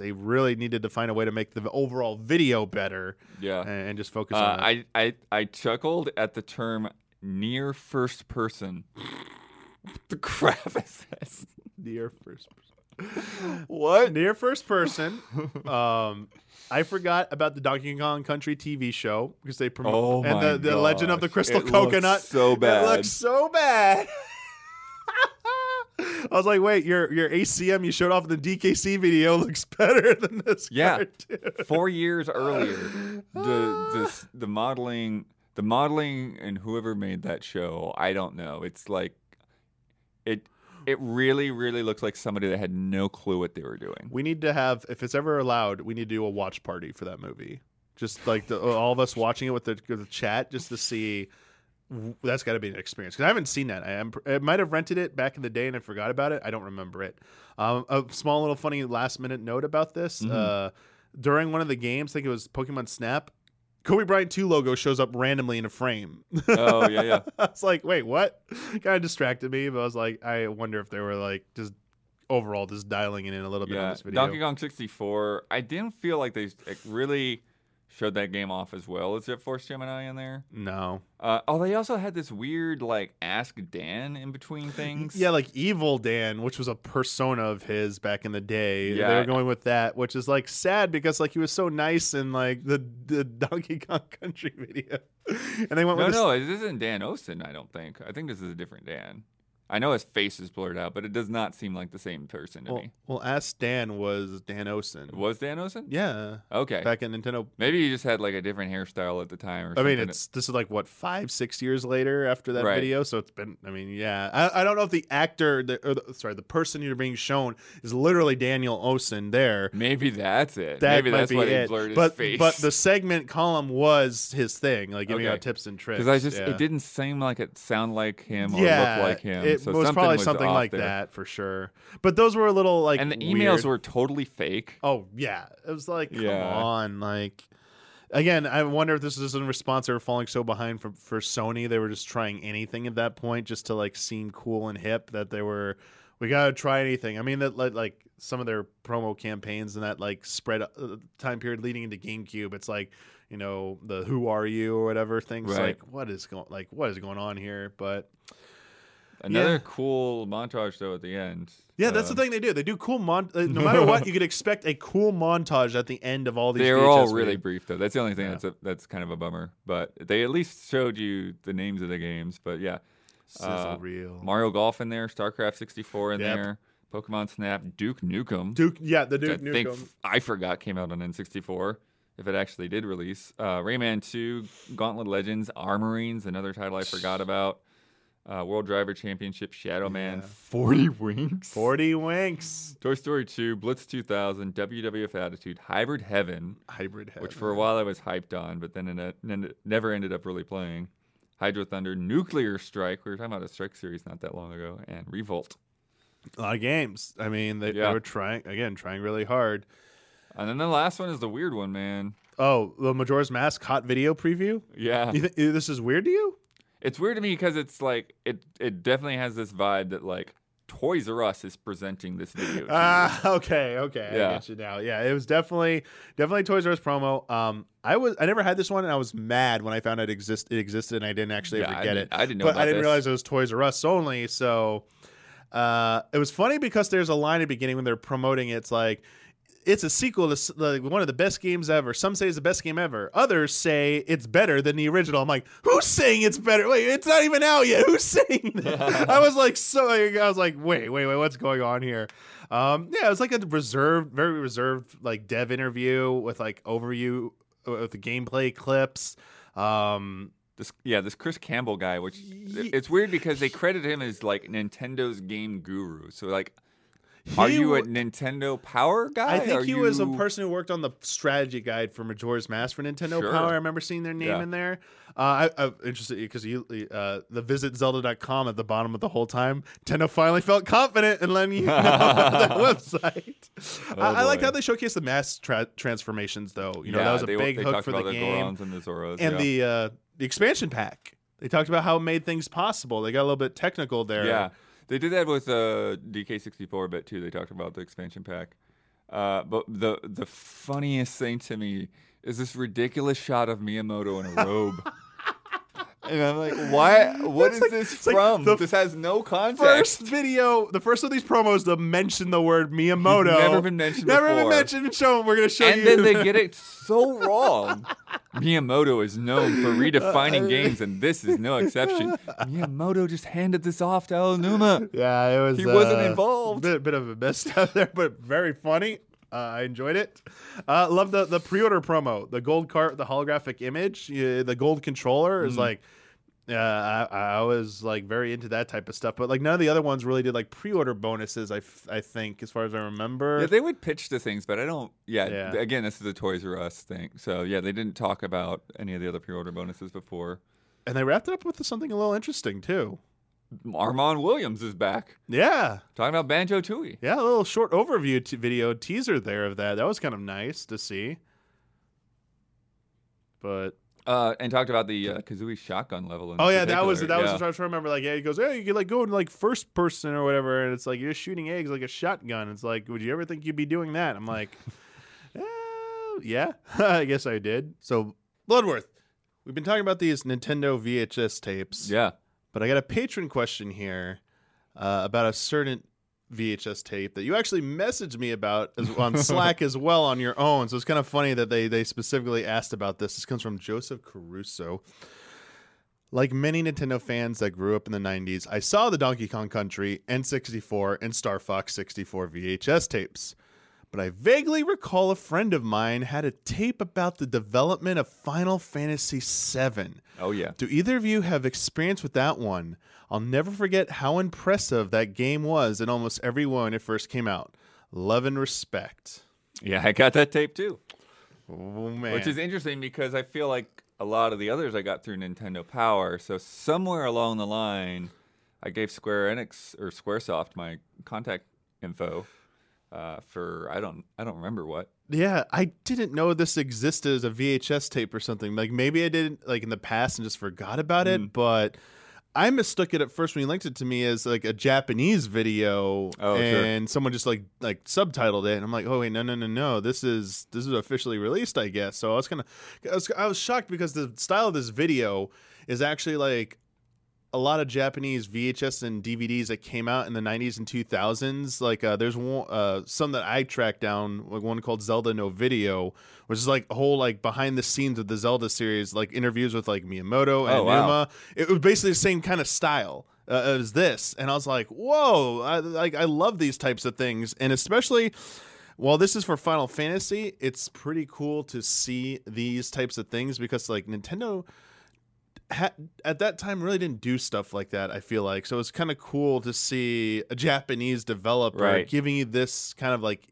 they really needed to find a way to make the overall video better Yeah. and, and just focus Uh, on it. I, I I chuckled at the term near first person. what the crap is this? near first person. What? Near first person. um, I forgot about the Donkey Kong Country TV show because they promote Oh and the, the Legend of the. Crystal It looks Coconut. so bad. It looks so bad. I was like, wait, your your ACM you showed off in the DKC video looks better than this Yeah. Four years earlier, the the the modeling the modeling and whoever made that show, I don't know. It's like it it really really looks like somebody that had no clue what they were doing. We need to have, if it's ever allowed, we need to do a watch party for that movie. Just like the, all of us watching it with the, with the chat, just to see. That's got to be an experience because I haven't seen that. I, am, I might have rented it back in the day and I forgot about it. I don't remember it. Um, a small little funny last minute note about this: Mhm. uh, during one of the games, I think it was Pokemon Snap. Kobe Bryant 2 logo shows up randomly in a frame. Oh, yeah, yeah. I was like, wait, what? Kind of distracted me, but I was like, I wonder if they were like just overall just dialing it in a little bit on this video. Donkey Kong 64. I didn't feel like they like, really showed that game off as well Is Jet Force Gemini in there. No. Uh, oh, they also had this weird like Ask Dan in between things. Yeah, like Evil Dan, which was a persona of his back in the day. Yeah, They were going with that, which is like sad because like he was so nice in like the, the Donkey Kong Country video. and they went No, with this- no, this isn't Dan Owsen. I don't think. I think this is a different Dan. I know his face is blurred out, but it does not seem like the same person to Well, me. well, Ask Dan was Dan Owsen. Was Dan Owsen? Yeah. Okay. Back in Nintendo. Maybe he just had like a different hairstyle at the time or something. I something. mean, it's this is like what five, six years later after that Right. video. So it's been. I mean, yeah. I, I don't know if the actor, the, or the, sorry, the person you're being shown is literally Daniel Owsen there. Maybe that's it. That Maybe might that's be why it. blurred his but face. but the segment column was his thing, like giving Okay. out tips and tricks. because I just yeah. it didn't seem like it sound like him or yeah, look like him. It so was something probably was something like there. that for sure. But those were a little like And the emails weird. were totally fake. Oh yeah, it was like come Yeah. on, like again. I wonder if this is in response they were falling so behind for for Sony. They were just trying anything at that point just to like seem cool and hip. That they were we gotta try anything. I mean that like, like some of their promo campaigns and that like spread uh, time period leading into GameCube. It's like you know the Who Are You or whatever things. Right. Like what is going like what is going on here? But Another Yeah. cool montage though at the end. Yeah, that's Uh, the thing they do. They do cool mon. uh, No matter what, you could expect a cool montage at the end of all these. They were all really videos. brief though. That's the only thing Yeah. that's a, that's kind of a bummer. But they at least showed you the names of the games. But yeah, Sizzle Uh, reel. Mario Golf in there, StarCraft 64 in Yep. there, Pokemon Snap, Duke Nukem. Duke, yeah, the Duke I think Nukem. f- I forgot came out on N64. If it actually did release, uh, Rayman 2, Gauntlet Legends, Armorines, another title I forgot about. Uh, World Driver Championship, Shadow Man, Yeah. 40 Winks, Forty winks. Toy Story 2, Blitz 2000, WWF Attitude, Hybrid Heaven, Hybrid head. which for a while I was hyped on, but then it ne- never ended up really playing. Hydro Thunder, Nuclear Strike. We were talking about a Strike series not that long ago, and Revolt. a lot of games. I mean, they, Yeah. they were trying again, trying really hard. And then the last one is the weird one, man. Oh, the Majora's Mask hot video preview. Yeah, You think this is weird to you? It's weird to me because it's like it. It definitely has this vibe that like Toys R Us is presenting this video. Ah, okay, okay. Yeah. I get you now. Yeah, it was definitely definitely Toys R Us promo. Um, I was I never had this one, and I was mad when I found it exist it existed, and I didn't actually Yeah, ever I get it. I didn't know but I didn't this. realize it was Toys R Us only. So, uh, it was funny because there's a line at the beginning when they're promoting it. It's like. It's a sequel to like one of the best games ever. Some say it's the best game ever. Others say it's better than the original. I'm like, who's saying it's better? Wait, it's not even out yet. Who's saying that? I was like, so I was like, wait, wait, wait, what's going on here? Um, yeah, it was like a reserved, very reserved, like dev interview with like overview uh, with the gameplay clips. Um, This yeah, this Chris Campbell guy, which it's weird because they credit him as like Nintendo's game guru. So like, are you a Nintendo Power guy? I think Are he was a person who worked on the strategy guide for Majora's Mask for Nintendo Sure. Power. I remember seeing their name Yeah. in there. Uh, I, I'm interested because you uh, the visit Zelda.com at the bottom of the whole time. Nintendo finally felt confident in letting you know about that website. Oh, I, I liked how they showcased the mask tra- transformations, though. You know, yeah, that was a they, big they hook for the about game. Gorons and the Zoras. and yeah. the uh, the expansion pack. They talked about how it made things possible. They got a little bit technical there. Yeah, they did that with uh, DK64 bit too. They talked about the expansion pack. Uh, but the the funniest thing to me is this ridiculous shot of Miyamoto in a robe. and I'm like, why? What is like- this it's like from? this has no context. First video, the first of these promos to mention the word Miyamoto. never been mentioned Never been mentioned. and Show we're gonna show and you. And then they get it so wrong. Miyamoto is known for redefining games, and this is no exception. Miyamoto just handed this off to Aonuma. yeah, it was. He wasn't uh, involved. Bit, bit of a misstep there, but very funny. Uh, I enjoyed it. Uh, love the the pre-order promo. The gold cart, the holographic image, uh, the gold controller Mm. is like. Yeah, I, I was like very into that type of stuff, but like none of the other ones really did like pre-order bonuses. I, f- I think, as far as I remember. Yeah, they would pitch the things, but I don't. Yeah, Yeah. again, this is a Toys R Us thing. So yeah, they didn't talk about any of the other pre-order bonuses before. and they wrapped it up with something a little interesting too. Armond Williams is back Yeah, talking about Banjo Tooie. Yeah, a little short overview t- video teaser there of that. That was kind of nice to see. But Uh, and talked about the uh, Kazooie shotgun level. In oh yeah, that was that was what I was trying to remember. Like, yeah, he goes, yeah, you could like go in like first person or whatever, and it's like you're shooting eggs like a shotgun. It's like, would you ever think you'd be doing that? I'm like, eh, yeah, I guess I did. So Bloodworth, we've been talking about these Nintendo VHS tapes. Yeah. But I got a patron question here uh, about a certain VHS tape that you actually messaged me about as, on Slack as well on your own. So it's kind of funny that they they specifically asked about this. This comes from Joseph Caruso. Like many Nintendo fans that grew up in the 90s, I saw the Donkey Kong Country, N64, and Star Fox 64 VHS tapes. But I vaguely recall a friend of mine had a tape about the development of Final Fantasy VII. Oh yeah. Do either of you have experience with that one? I'll never forget how impressive that game was in almost every one when it first came out. Love and respect. Yeah, I got that tape too. Oh man. Which is interesting because I feel like a lot of the others I got through Nintendo Power. So somewhere along the line, I gave Square Enix or SquareSoft my contact info uh, for I don't I don't remember what. Yeah, I didn't know this existed as a VHS tape or something. Like maybe I did like in the past and just forgot about it, Mm. but I mistook it at first when you linked it to me as like a Japanese video Oh, sure. and someone just like like subtitled it and I'm like, "Oh wait, no no no no. This is this is officially released, I guess." So I was kind of I was, I was shocked because the style of this video is actually like a lot of Japanese VHS and DVDs that came out in the 90s and 2000s. Like uh, there's one, uh, some that I tracked down, like one called Zelda No Video, which is like a whole like behind the scenes of the Zelda series, like interviews with like Miyamoto and Oh, wow. Numa. It was basically the same kind of style. Uh, as this, and I was like, "Whoa!" I, like I love these types of things, and especially while this is for Final Fantasy, it's pretty cool to see these types of things because like Nintendo ha- at that time really didn't do stuff like that. I feel like so it's kind of cool to see a Japanese developer Right. giving you this kind of like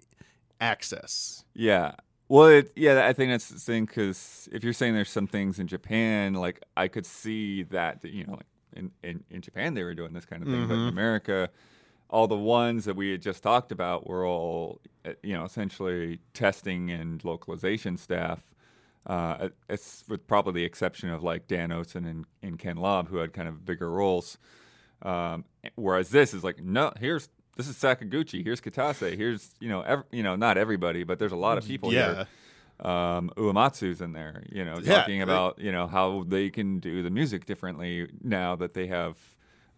access. Yeah. Well, it, yeah, I think that's the thing because if you're saying there's some things in Japan, like I could see that, you know, like in, in, in Japan they were doing this kind of thing, but in Mhm. America, all the ones that we had just talked about were all, uh, you know, essentially testing and localization staff. Uh, it's with probably the exception of like Dan Owsen and, and Ken Lobb, who had kind of bigger roles. Um, whereas this is like, no, here's this is Sakaguchi, here's Kitase, here's you know, ev- you know, not everybody, but there's a lot of people yeah, here. Um, Uematsu's in there, you know, Yeah, talking they- about you know how they can do the music differently now that they have,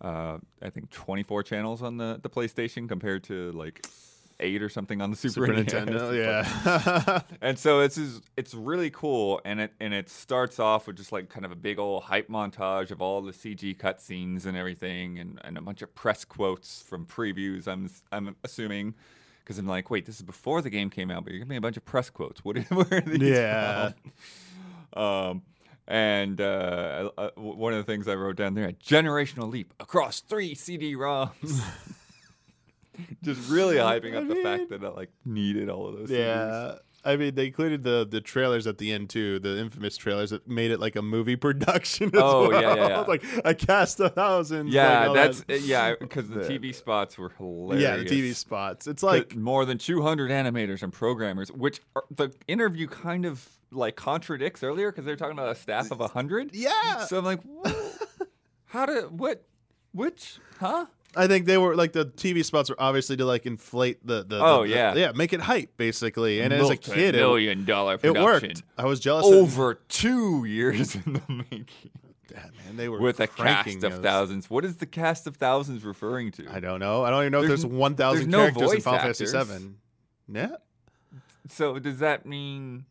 uh, I think 24 channels on the the PlayStation compared to like eight or something on the Super, Super. Nintendo. Yeah, and so it's just, it's really cool, and it and it starts off with just like kind of a big old hype montage of all the CG cutscenes and everything, and, and a bunch of press quotes from previews. I'm I'm assuming because I'm like, wait, this is before the game came out, but you're giving me a bunch of press quotes. What are, these Yeah. Um, and uh, I- I- w- one of the things I wrote down there: a generational leap across three CD-ROMs. Just really hyping up the fact that I like needed all of those. Yeah. I mean, they included the the trailers at the end too, the infamous trailers that made it like a movie production. As Oh, well. yeah, yeah, yeah. like a cast of thousands. Yeah, like, that's that. yeah, because the TV spots were hilarious. yeah, the TV spots. It's Like more than 200 animators and programmers, which are, the interview kind of like contradicts earlier because they're talking about a staff of 100. yeah. So I'm like, how did what, which, huh? I think they were like the TV spots were obviously to like inflate the the Oh, the- the- yeah. yeah make it hype basically. And as a kid, it, million dollar it worked. I was jealous. of- over two years in the making Yeah, man, they were with a cast of those. thousands. What is the cast of thousands referring to? I don't know. I don't even know if There's there's one thousand there's no characters in Final Fantasy. Seven. Yeah, So does that mean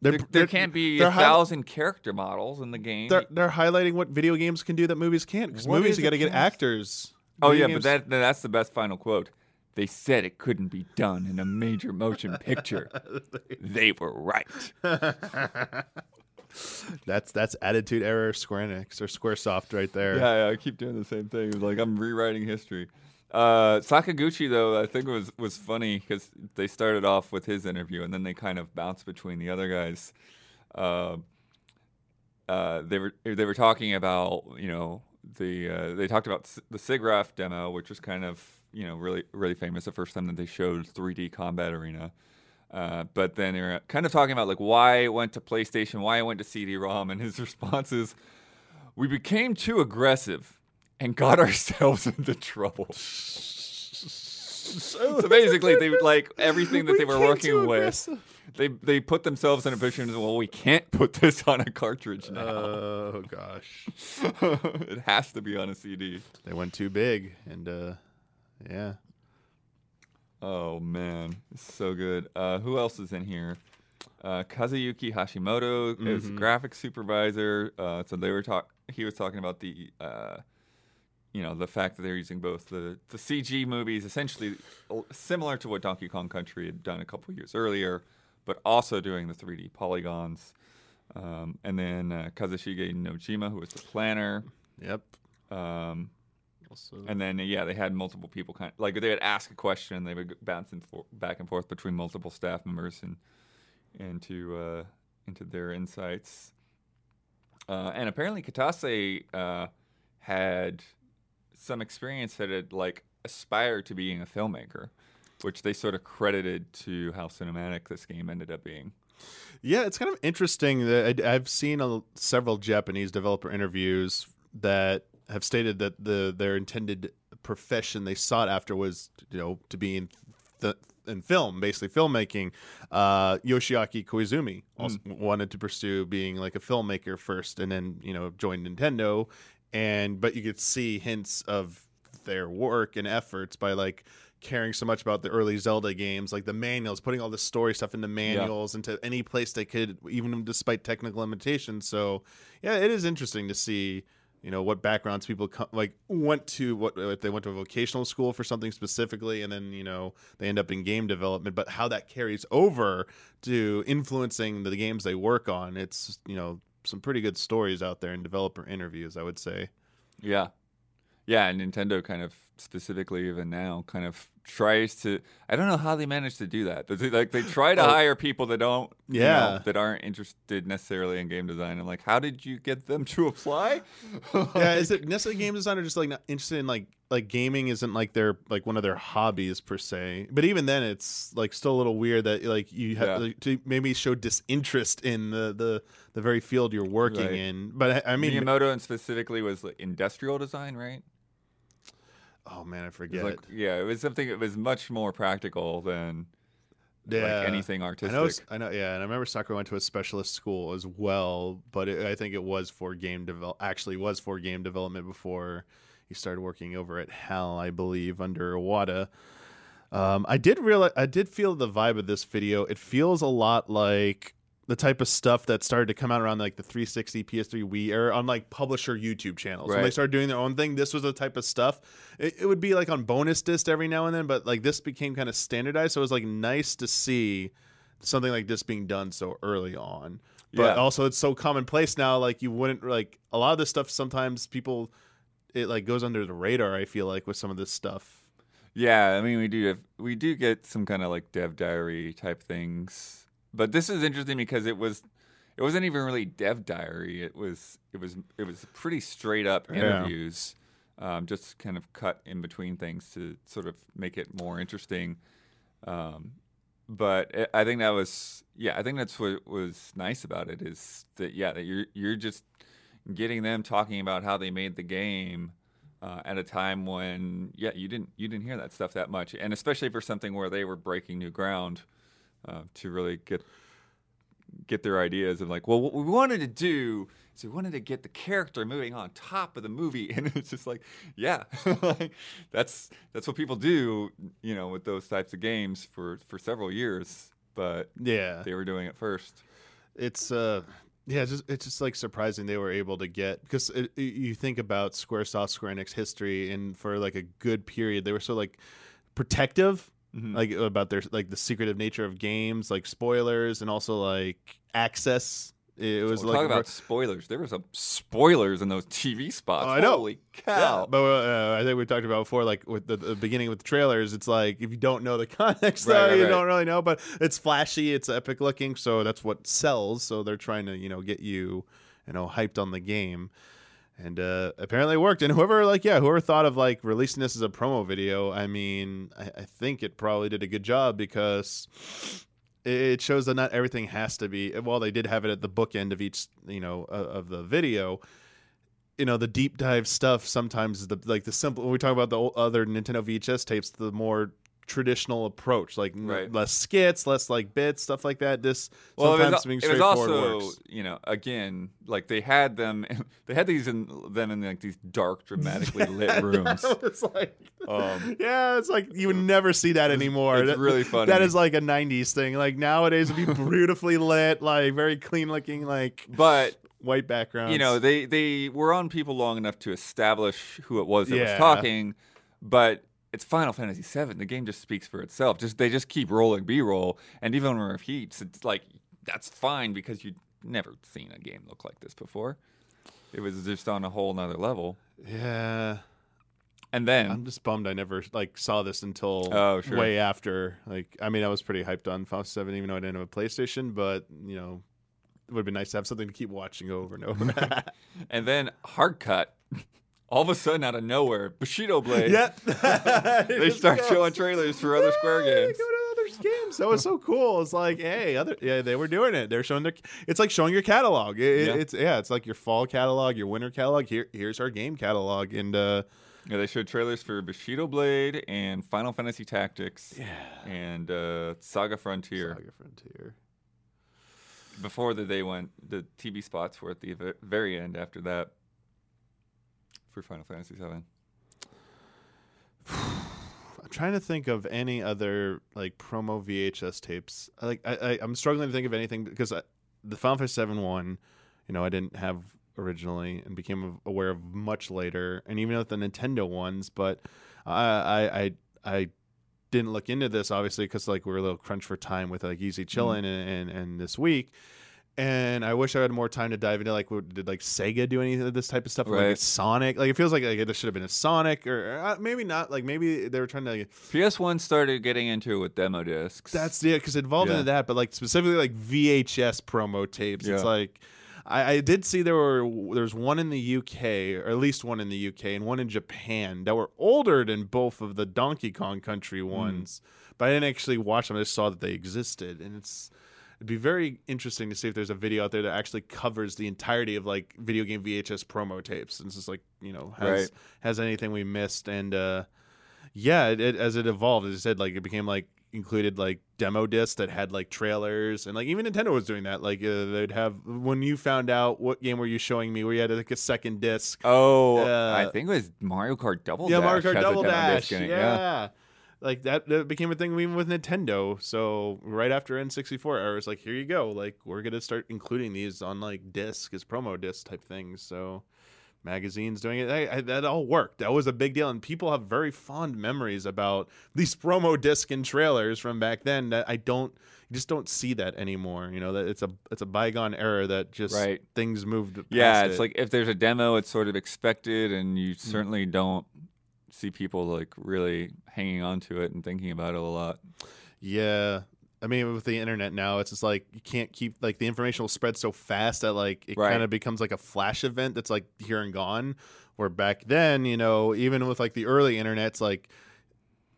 they're, there, there they're- can't be a hi- thousand character models in the game? They're, they're highlighting what video games can do that movies can't. Because movies, you got to get cast? actors. Oh yeah, but that that's the best final quote. They said it couldn't be done in a major motion picture. they were right. that's that's attitude error Square Enix or SquareSoft right there. Yeah, yeah, I keep doing the same thing. Like I'm rewriting history. Uh, Sakaguchi though, I think was was funny because they started off with his interview and then they kind of bounced between the other guys. Uh, uh, they were they were talking about you know the uh, they talked about the SIGGRAPH demo, which was kind of you know really really famous the first time that they showed 3D Combat Arena. Uh, but then they were kind of talking about like why it went to PlayStation, why it went to CD-ROM, and his response is, "We became too aggressive and got ourselves into trouble." so basically, they like everything that they were working with. They they put themselves in a position as well. We can't put this on a cartridge now. Oh gosh, it has to be on a CD. they went too big, and uh, yeah, Oh man, so good. Uh, who else is in here? Uh, Kazuyuki Hashimoto is Mhm. graphics supervisor. Uh, so they were talk. he was talking about the uh, you know the fact that they're using both the the CG movies, essentially similar to what Donkey Kong Country had done a couple years earlier, but also doing the 3D polygons. Um, and then uh, Kazushige Nojima, who was the planner. Yep. Um, Also, and then yeah, they had multiple people kind of like they would ask a question, they would bounce bouncing for, back and forth between multiple staff members and into uh, into their insights. Uh, and apparently, Kitase uh, had some experience that had like aspired to being a filmmaker, which they sort of credited to how cinematic this game ended up being. Yeah, it's kind of interesting that I've seen a, several Japanese developer interviews that have stated that the their intended profession they sought after was you know to be in the in film, basically filmmaking. Uh, Yoshiaki Koizumi also wanted to pursue being like a filmmaker first, and then you know joined Nintendo. And but you could see hints of their work and efforts by like caring so much about the early Zelda games, like the manuals, putting all the story stuff into manuals, into any place they could, even despite technical limitations. So, yeah, it is interesting to see, you know, what backgrounds people come, like went to, what if they went to a vocational school for something specifically, and then you know they end up in game development, but how that carries over to influencing the games they work on. It's you know some pretty good stories out there in developer interviews, I would say. Yeah. Yeah, and Nintendo kind of specifically even now kind of tries to I don't know how they manage to do that. They, like they try to Oh. hire people that don't you know, Yeah. that aren't interested necessarily in game design. I'm like, how did you get them to apply? yeah, is it necessarily game design or just like not interested in like like gaming isn't like their like one of their hobbies per se. But even then, it's like still a little weird that like you have Yeah. like, to maybe show disinterest in the the the very field you're working Right. in. But I, I mean, Miyamoto and specifically was like, industrial design, right? Oh man, I It forget. like yeah, it was something that was much more practical than like anything I artistic. know, I know, yeah, and I remember Sakurai went to a specialist school as well, but it, I think it was for game develop. Actually, was for game development before he started working over at HAL, I believe, under Iwata. Um, I did realize, I did feel the vibe of this video. It feels a lot like the type of stuff that started to come out around like the 360, PS3, Wii era on like publisher YouTube channels. When they started doing their own thing, this was the type of stuff. It, it would be like on bonus disc every now and then, but like this became kind of standardized. So it was like nice to see something like this being done so early on. But Yeah. also it's so commonplace now. Like you wouldn't like a lot of this stuff. Sometimes people it like goes under the radar. I feel like with some of this stuff. Yeah, I mean we do have we do get some kind of like dev diary type things. But this is interesting because it was it wasn't even really dev diary. It was it was it was pretty straight up Yeah. interviews. Um, just kind of cut in between things to sort of make it more interesting. Um, but it, I think that was yeah, I think that's what was nice about it is that yeah, that you're you're just getting them talking about how they made the game uh, at a time when yeah you didn't you didn't hear that stuff that much and especially for something where they were breaking new ground uh, to really get get their ideas of like well what we wanted to do is we wanted to get the character moving on top of the movie. And it's just like yeah like, that's that's what people do you know with those types of games for for several years. But Yeah, they were doing it first. It's uh yeah it's just, it's just like surprising they were able to get because it, you think about squaresoft square enix history and for like a good period they were so like protective Mhm. like about their like the secretive nature of games like spoilers and also like access it was Well, like talk about spoilers. There were some spoilers in those TV spots. Oh, I know. Holy yeah, cow! but uh, I think we talked about before, like with the, the beginning with the trailers. It's like if you don't know the context, Right, though, right, you right. don't really know. But it's flashy, it's epic looking, so that's what sells. So they're trying to, you know, get you, you know, hyped on the game, and uh, apparently it worked. And whoever, like, yeah, whoever thought of like releasing this as a promo video, I mean, I, I think it probably did a good job because it shows that not everything has to be. While they did have it at the bookend of each, you know, uh, of the video, you know, the deep dive stuff sometimes is the like the simple. When we talk about the other Nintendo VHS tapes, the more traditional approach, like n- Right. less skits, less like bits, stuff like that. This Well, it sometimes was, being it was straightforward also, works. you know, again, like they had them, they had these in them in like these dark, dramatically lit rooms. it's like, Um, yeah, it's like you would never see that anymore. it's That- really funny. That is like a '90s thing. Like nowadays, it'd be beautifully lit, like very clean looking. Like But white background. you know they they were on people long enough to establish who it was that Yeah. was talking, but it's Final Fantasy VII. The game just speaks for itself. Just they just keep rolling B-roll, and even when it repeats, it's like that's fine because you'd never seen a game look like this before. It was just on a whole nother level. yeah. And then I'm just bummed I never like saw this until Oh, sure. way after. Like, I mean, I was pretty hyped on Final Seven, even though I didn't have a PlayStation. But you know, it would have been nice to have something to keep watching over and over. and then hard cut. All of a sudden, out of nowhere, Bushido Blade. yeah, They start showing trailers for other Square games. Go to other games. That was so cool. It's like, hey, other yeah, they were doing it. They're showing their. It's like showing your catalog. It- Yeah. It's yeah, it's like your fall catalog, your winter catalog. Here, here's our game catalog, and uh, Yeah, they showed trailers for Bushido Blade and Final Fantasy Tactics Yeah. and uh, Saga Frontier. Saga Frontier. Before that, they went, the TV spots were at the very end after that for Final Fantasy VII. I'm trying to think of any other like promo VHS tapes. Like I, I I'm struggling to think of anything because I, the Final Fantasy Seven one, you know, I didn't have originally and became aware of much later, and even with the Nintendo ones. But I I I, I didn't look into this obviously because like we were a little crunch for time with like Easy mm. Chillin' and, and and this week. And I wish I had more time to dive into like what did like Sega do any of this type of stuff like Right. it's Sonic like it feels like, like there should have been a Sonic or uh, maybe not like maybe they were trying to PS1 started getting into it with demo discs. that's yeah, because involved Yeah. into that, but like specifically like VHS promo tapes. It's like I, I did see there were there's one in the UK, or at least one in the UK, and one in Japan that were older than both of the Donkey Kong Country Hmm. ones. But I didn't actually watch them. I just saw that they existed, and it's it'd be very interesting to see if there's a video out there that actually covers the entirety of like video game VHS promo tapes. And it's just like you know has Right. has anything we missed and. uh yeah, it, it, as it evolved, as I said, like it became like included like demo discs that had like trailers, and like even Nintendo was doing that. Like uh, they'd have when you found out what game were you showing me, where you had like a second disc. Oh, Uh, I think it was Mario Kart Double yeah, Dash. Mario Kart Double Dash. disc in Yeah. Like that, that became a thing even with Nintendo. So right after N64 era, it's like here you go. Like we're gonna start including these on like disc as promo disc type things. So magazines doing it. I, I, that all worked. That was a big deal, and people have very fond memories about these promo disc and trailers from back then. That I don't, you just don't see that anymore. You know that it's a it's a bygone era that just Right. things moved. Yeah, it's it. like if there's a demo, it's sort of expected, and you Mm. certainly don't see people like really hanging on to it and thinking about it a lot. Yeah. I mean, with the internet now, it's just like you can't keep like the information will spread so fast that like it Right. kind of becomes like a flash event that's like here and gone. Where back then, you know, even with like the early internet's like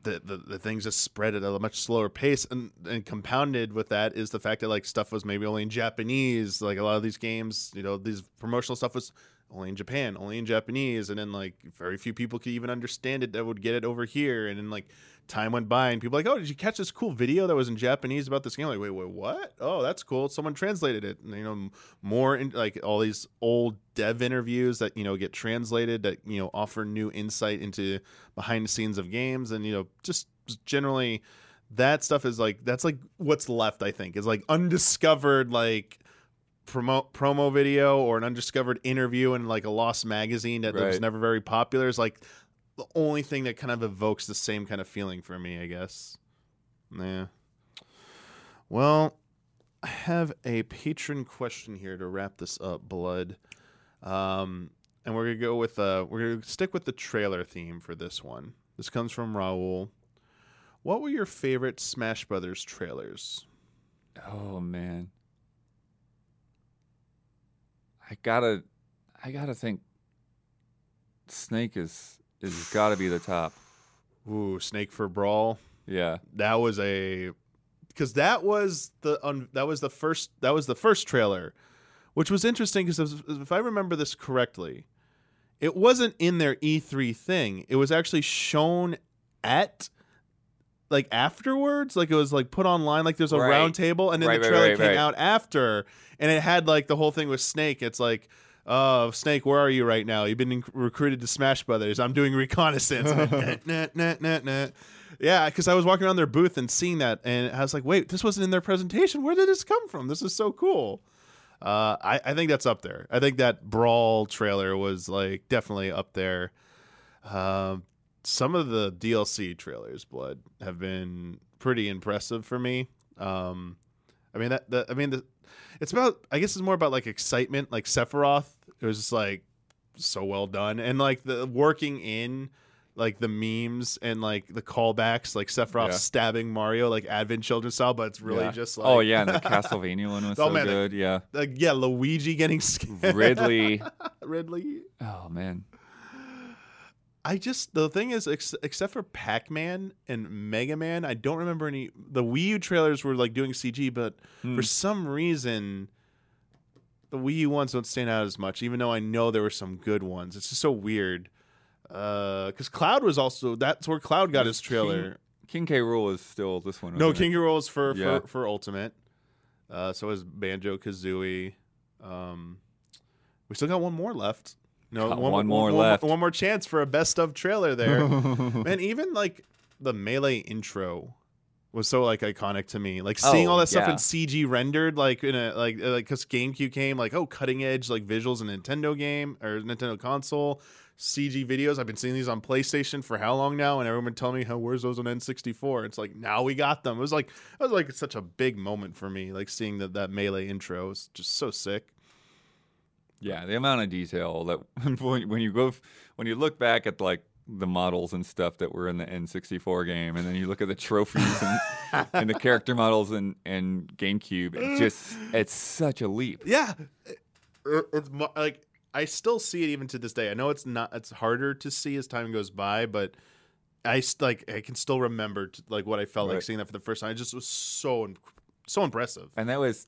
the, the, the things just spread at a much slower pace and, and compounded with that is the fact that like stuff was maybe only in Japanese like a lot of these games you know these promotional stuff was only in Japan only in Japanese and then like very few people could even understand it that would get it over here and then like time went by and people like oh did you catch this cool video that was in Japanese about this game? Like wait wait what? Oh that's cool. Someone translated it. And you know more in, like all these old dev interviews that you know get translated that you know offer new insight into behind the scenes of games and you know just generally that stuff is like that's like what's left i think is like undiscovered like promo promo video or an undiscovered interview in like a lost magazine that, that was never very popular is like the only thing that kind of evokes the same kind of feeling for me i guess. Yeah. Well i have a patron question here to wrap this up blood. Um and we're gonna go with uh we're gonna stick with the trailer theme for this one. This comes from raul what were your favorite smash brothers trailers? Oh man, I gotta, I gotta think. Snake is is got to be the top. ooh snake for brawl Yeah, that was a because that was the un, that was the first that was the first trailer which was interesting because if i remember this correctly it wasn't in their e3 thing it was actually shown at like afterwards like it was like put online like there's a Right. round table and then Right, the trailer right, came out after and it had like the whole thing with snake it's like uh, Snake, where are you right now? You've been in- recruited to Smash Brothers. I'm doing reconnaissance. Nah, nah, nah. Yeah, because I was walking around their booth and seeing that, and I was like, "Wait, this wasn't in their presentation. Where did this come from? This is so cool." Uh, I, I think that's up there. I think that Brawl trailer was like definitely up there. Um, some of the DLC trailers, Blood, have been pretty impressive for me. Um, I mean that, that I mean the, it's about I guess it's more about like excitement. Like Sephiroth, it was just like so well done, and like the working in like the memes and like the callbacks, like Sephiroth Yeah. stabbing Mario like Advent Children style, but it's really Yeah. just like oh yeah, and the Castlevania one was Oh, so man, the- good. Yeah, like yeah, Luigi getting scared. Ridley. Ridley. Oh man, I just the thing is, ex- except for Pac Man and Mega Man, I don't remember any. The Wii U trailers were like doing CG, but Hmm. for some reason, the Wii U ones don't stand out as much. Even though I know there were some good ones, it's just so weird. Because Cloud was also that's where Cloud got his trailer. King K. Rool is still this one. no? King Rool is for, Yeah. for for Ultimate. Uh, so is Banjo Kazooie. Um, we still got one more left. No, Got one more left. One more chance for a best of trailer there. Man, even like the melee intro was so like iconic to me. Like seeing Oh, all that stuff yeah. in CG rendered, like in a like uh, like because GameCube came, like oh cutting edge like visuals in Nintendo game or Nintendo console. CG videos. I've been seeing these on PlayStation for how long now, and everyone telling me how where's those on N64. It's like now we got them. It was like it was like such a big moment for me, like seeing that that melee intro was just so sick. Yeah, the amount of detail that when when you go when you look back at like the models and stuff that were in the N64 game, and then you look at the trophies and, and the character models and in GameCube, it just it's such a leap. Yeah, It- it's like I still see it even to this day. I know it's not it's harder to see as time goes by, but I like I can still remember t- like what I felt like seeing that for the first time. It just was so so impressive. And that was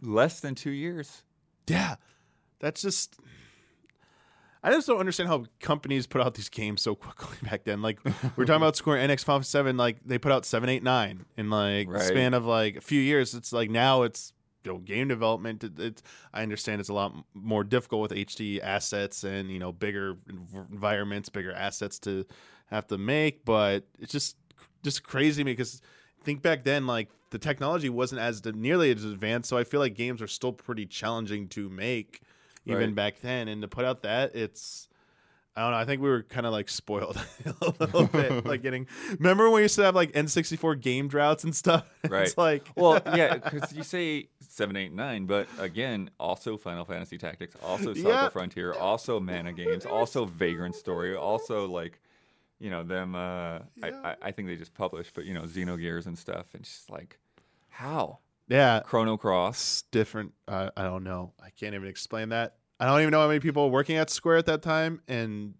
less than two years. Yeah, that's just. I just don't understand how companies put out these games so quickly back then. Like we're talking about Square Enix five seven, like they put out seven, eight, nine in like the Right. span of like a few years. It's like now it's you know game development. It, it's I understand it's a lot more difficult with HD assets and you know bigger environments, bigger assets to have to make, but it's just just crazy because think back then like the technology wasn't as nearly as advanced so i feel like games are still pretty challenging to make even Right. back then and to put out that it's I don't know. I think we were kind of like spoiled a little bit, like getting. Remember when we used to have like N64 game droughts and stuff? Right. It's like, Well, yeah, because you say seven, eight, nine, but again, also Final Fantasy Tactics, also Saga Yeah. Frontier, also Mana Games, also Vagrant Story, also like, you know, them. Uh, I, I, I think they just published, but you know, Xenogears and stuff, and just like, how yeah, Chrono Cross? different. Uh, I don't know. I can't even explain that. I don't even know how many people were working at Square at that time, and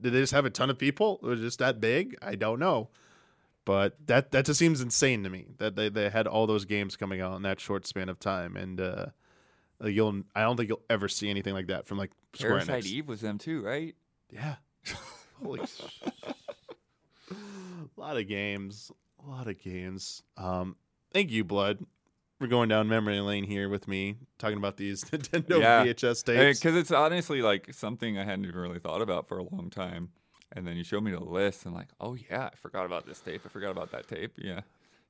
did they just have a ton of people? It was just that big. I don't know, but that that just seems insane to me that they, they had all those games coming out in that short span of time, and uh, you'll I don't think you'll ever see anything like that from like Square Parasite Enix. Eve was them too, right? Yeah. Holy lot of games. A lot of games. Um, thank you, Blood, We're going down memory lane here with me, talking about these Nintendo Yeah. VHS tapes. Because it's honestly like something I hadn't even really thought about for a long time. And then you showed me the list, and like, oh yeah, I forgot about this tape. I forgot about that tape. Yeah,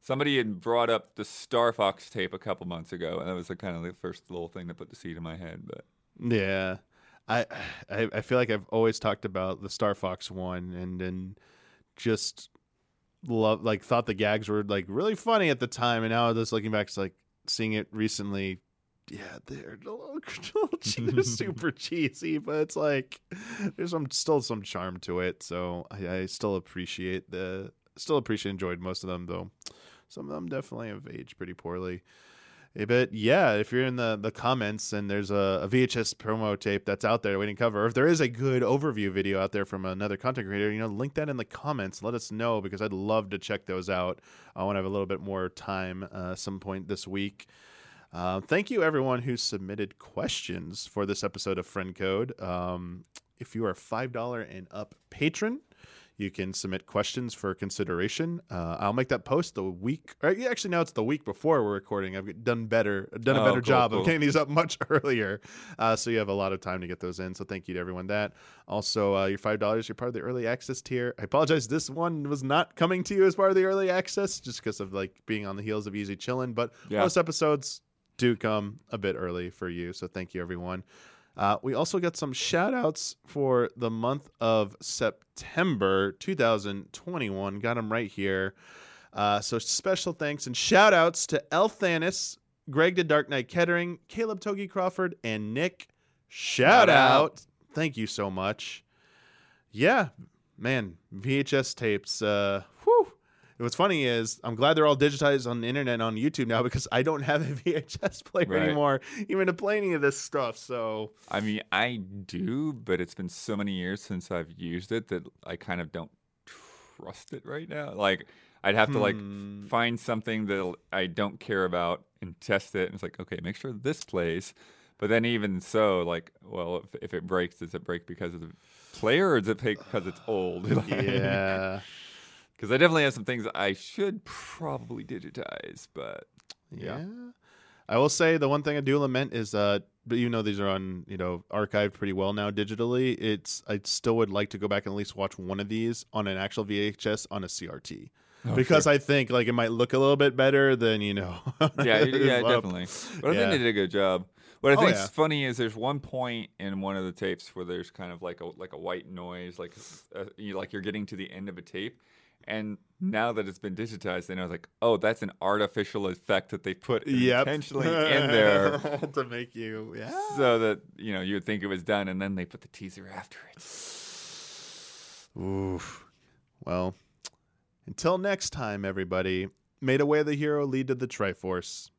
somebody had brought up the Star Fox tape a couple months ago, and that was the kind of the first little thing that put the seed in my head. But Yeah. I, I I feel like I've always talked about the Star Fox one and then just love like thought the gags were like really funny at the time and now just looking back it's like seeing it recently yeah they're a little, a little they're super cheesy but it's like there's some still some charm to it so I, I still appreciate the still appreciate enjoyed most of them though. Some of them definitely have aged pretty poorly But yeah, if you're in the, the comments and there's a, a VHS promo tape that's out there waiting cover, or if there is a good overview video out there from another content creator, you know, link that in the comments. Let us know because I'd love to check those out. I want to have a little bit more time uh, some point this week. Uh, thank you, everyone who submitted questions for this episode of Friend Code. Um, if you are a $5 and up patron, you can submit questions for consideration. Uh, I'll make that post the week. Actually, now it's the week before we're recording. I've done better, done a Oh, better cool, job cool. of getting these up much earlier, uh, so you have a lot of time to get those in. So thank you to everyone that. Also, uh, your five dollars, you're part of the early access tier. I apologize, this one was not coming to you as part of the early access, just because of like being on the heels of Easy Chillin'. But Yeah. most episodes do come a bit early for you. So thank you, everyone. Uh, we also got some shout outs for the month of September 2021. Got them right here. Uh, so special thanks and shout outs to El Thanis, Greg the Dark Knight Kettering, Caleb Togi Crawford, and Nick. Shout, Shout out. out. Thank you so much. Yeah, man, VHS tapes. Uh, whew. What's funny is I'm glad they're all digitized on the internet and on YouTube now because I don't have a VHS player Right. anymore, even to play any of this stuff. So I mean, I do, but it's been so many years since I've used it that I kind of don't trust it right now. Like, I'd have to like Hmm. f- find something that I don't care about and test it. And it's like, okay, make sure this plays. But then even so, like, well, if, if it breaks, does it break because of the player or does it break because it's old? yeah, Because I definitely have some things I should probably digitize, but yeah. Yeah. I will say the one thing I do lament is, uh, but you know these are on you know archived pretty well now digitally. It's I still would like to go back and at least watch one of these on an actual VHS on a CRT. Oh, because I think like it might look a little bit better than you know. yeah, yeah, definitely. But I Yeah. think they did a good job. What I Oh, think's yeah. funny is there's one point in one of the tapes where there's kind of like a like a white noise, like uh, you like you're getting to the end of a tape. And hmm? now that it's been digitized, then I was like, oh, that's an artificial effect that they put Yep. intentionally in there to make you yeah. so that you know you would think it was done, and then they put the teaser after it. Oof. Well, until next time, everybody. May the way of the hero lead to the Triforce.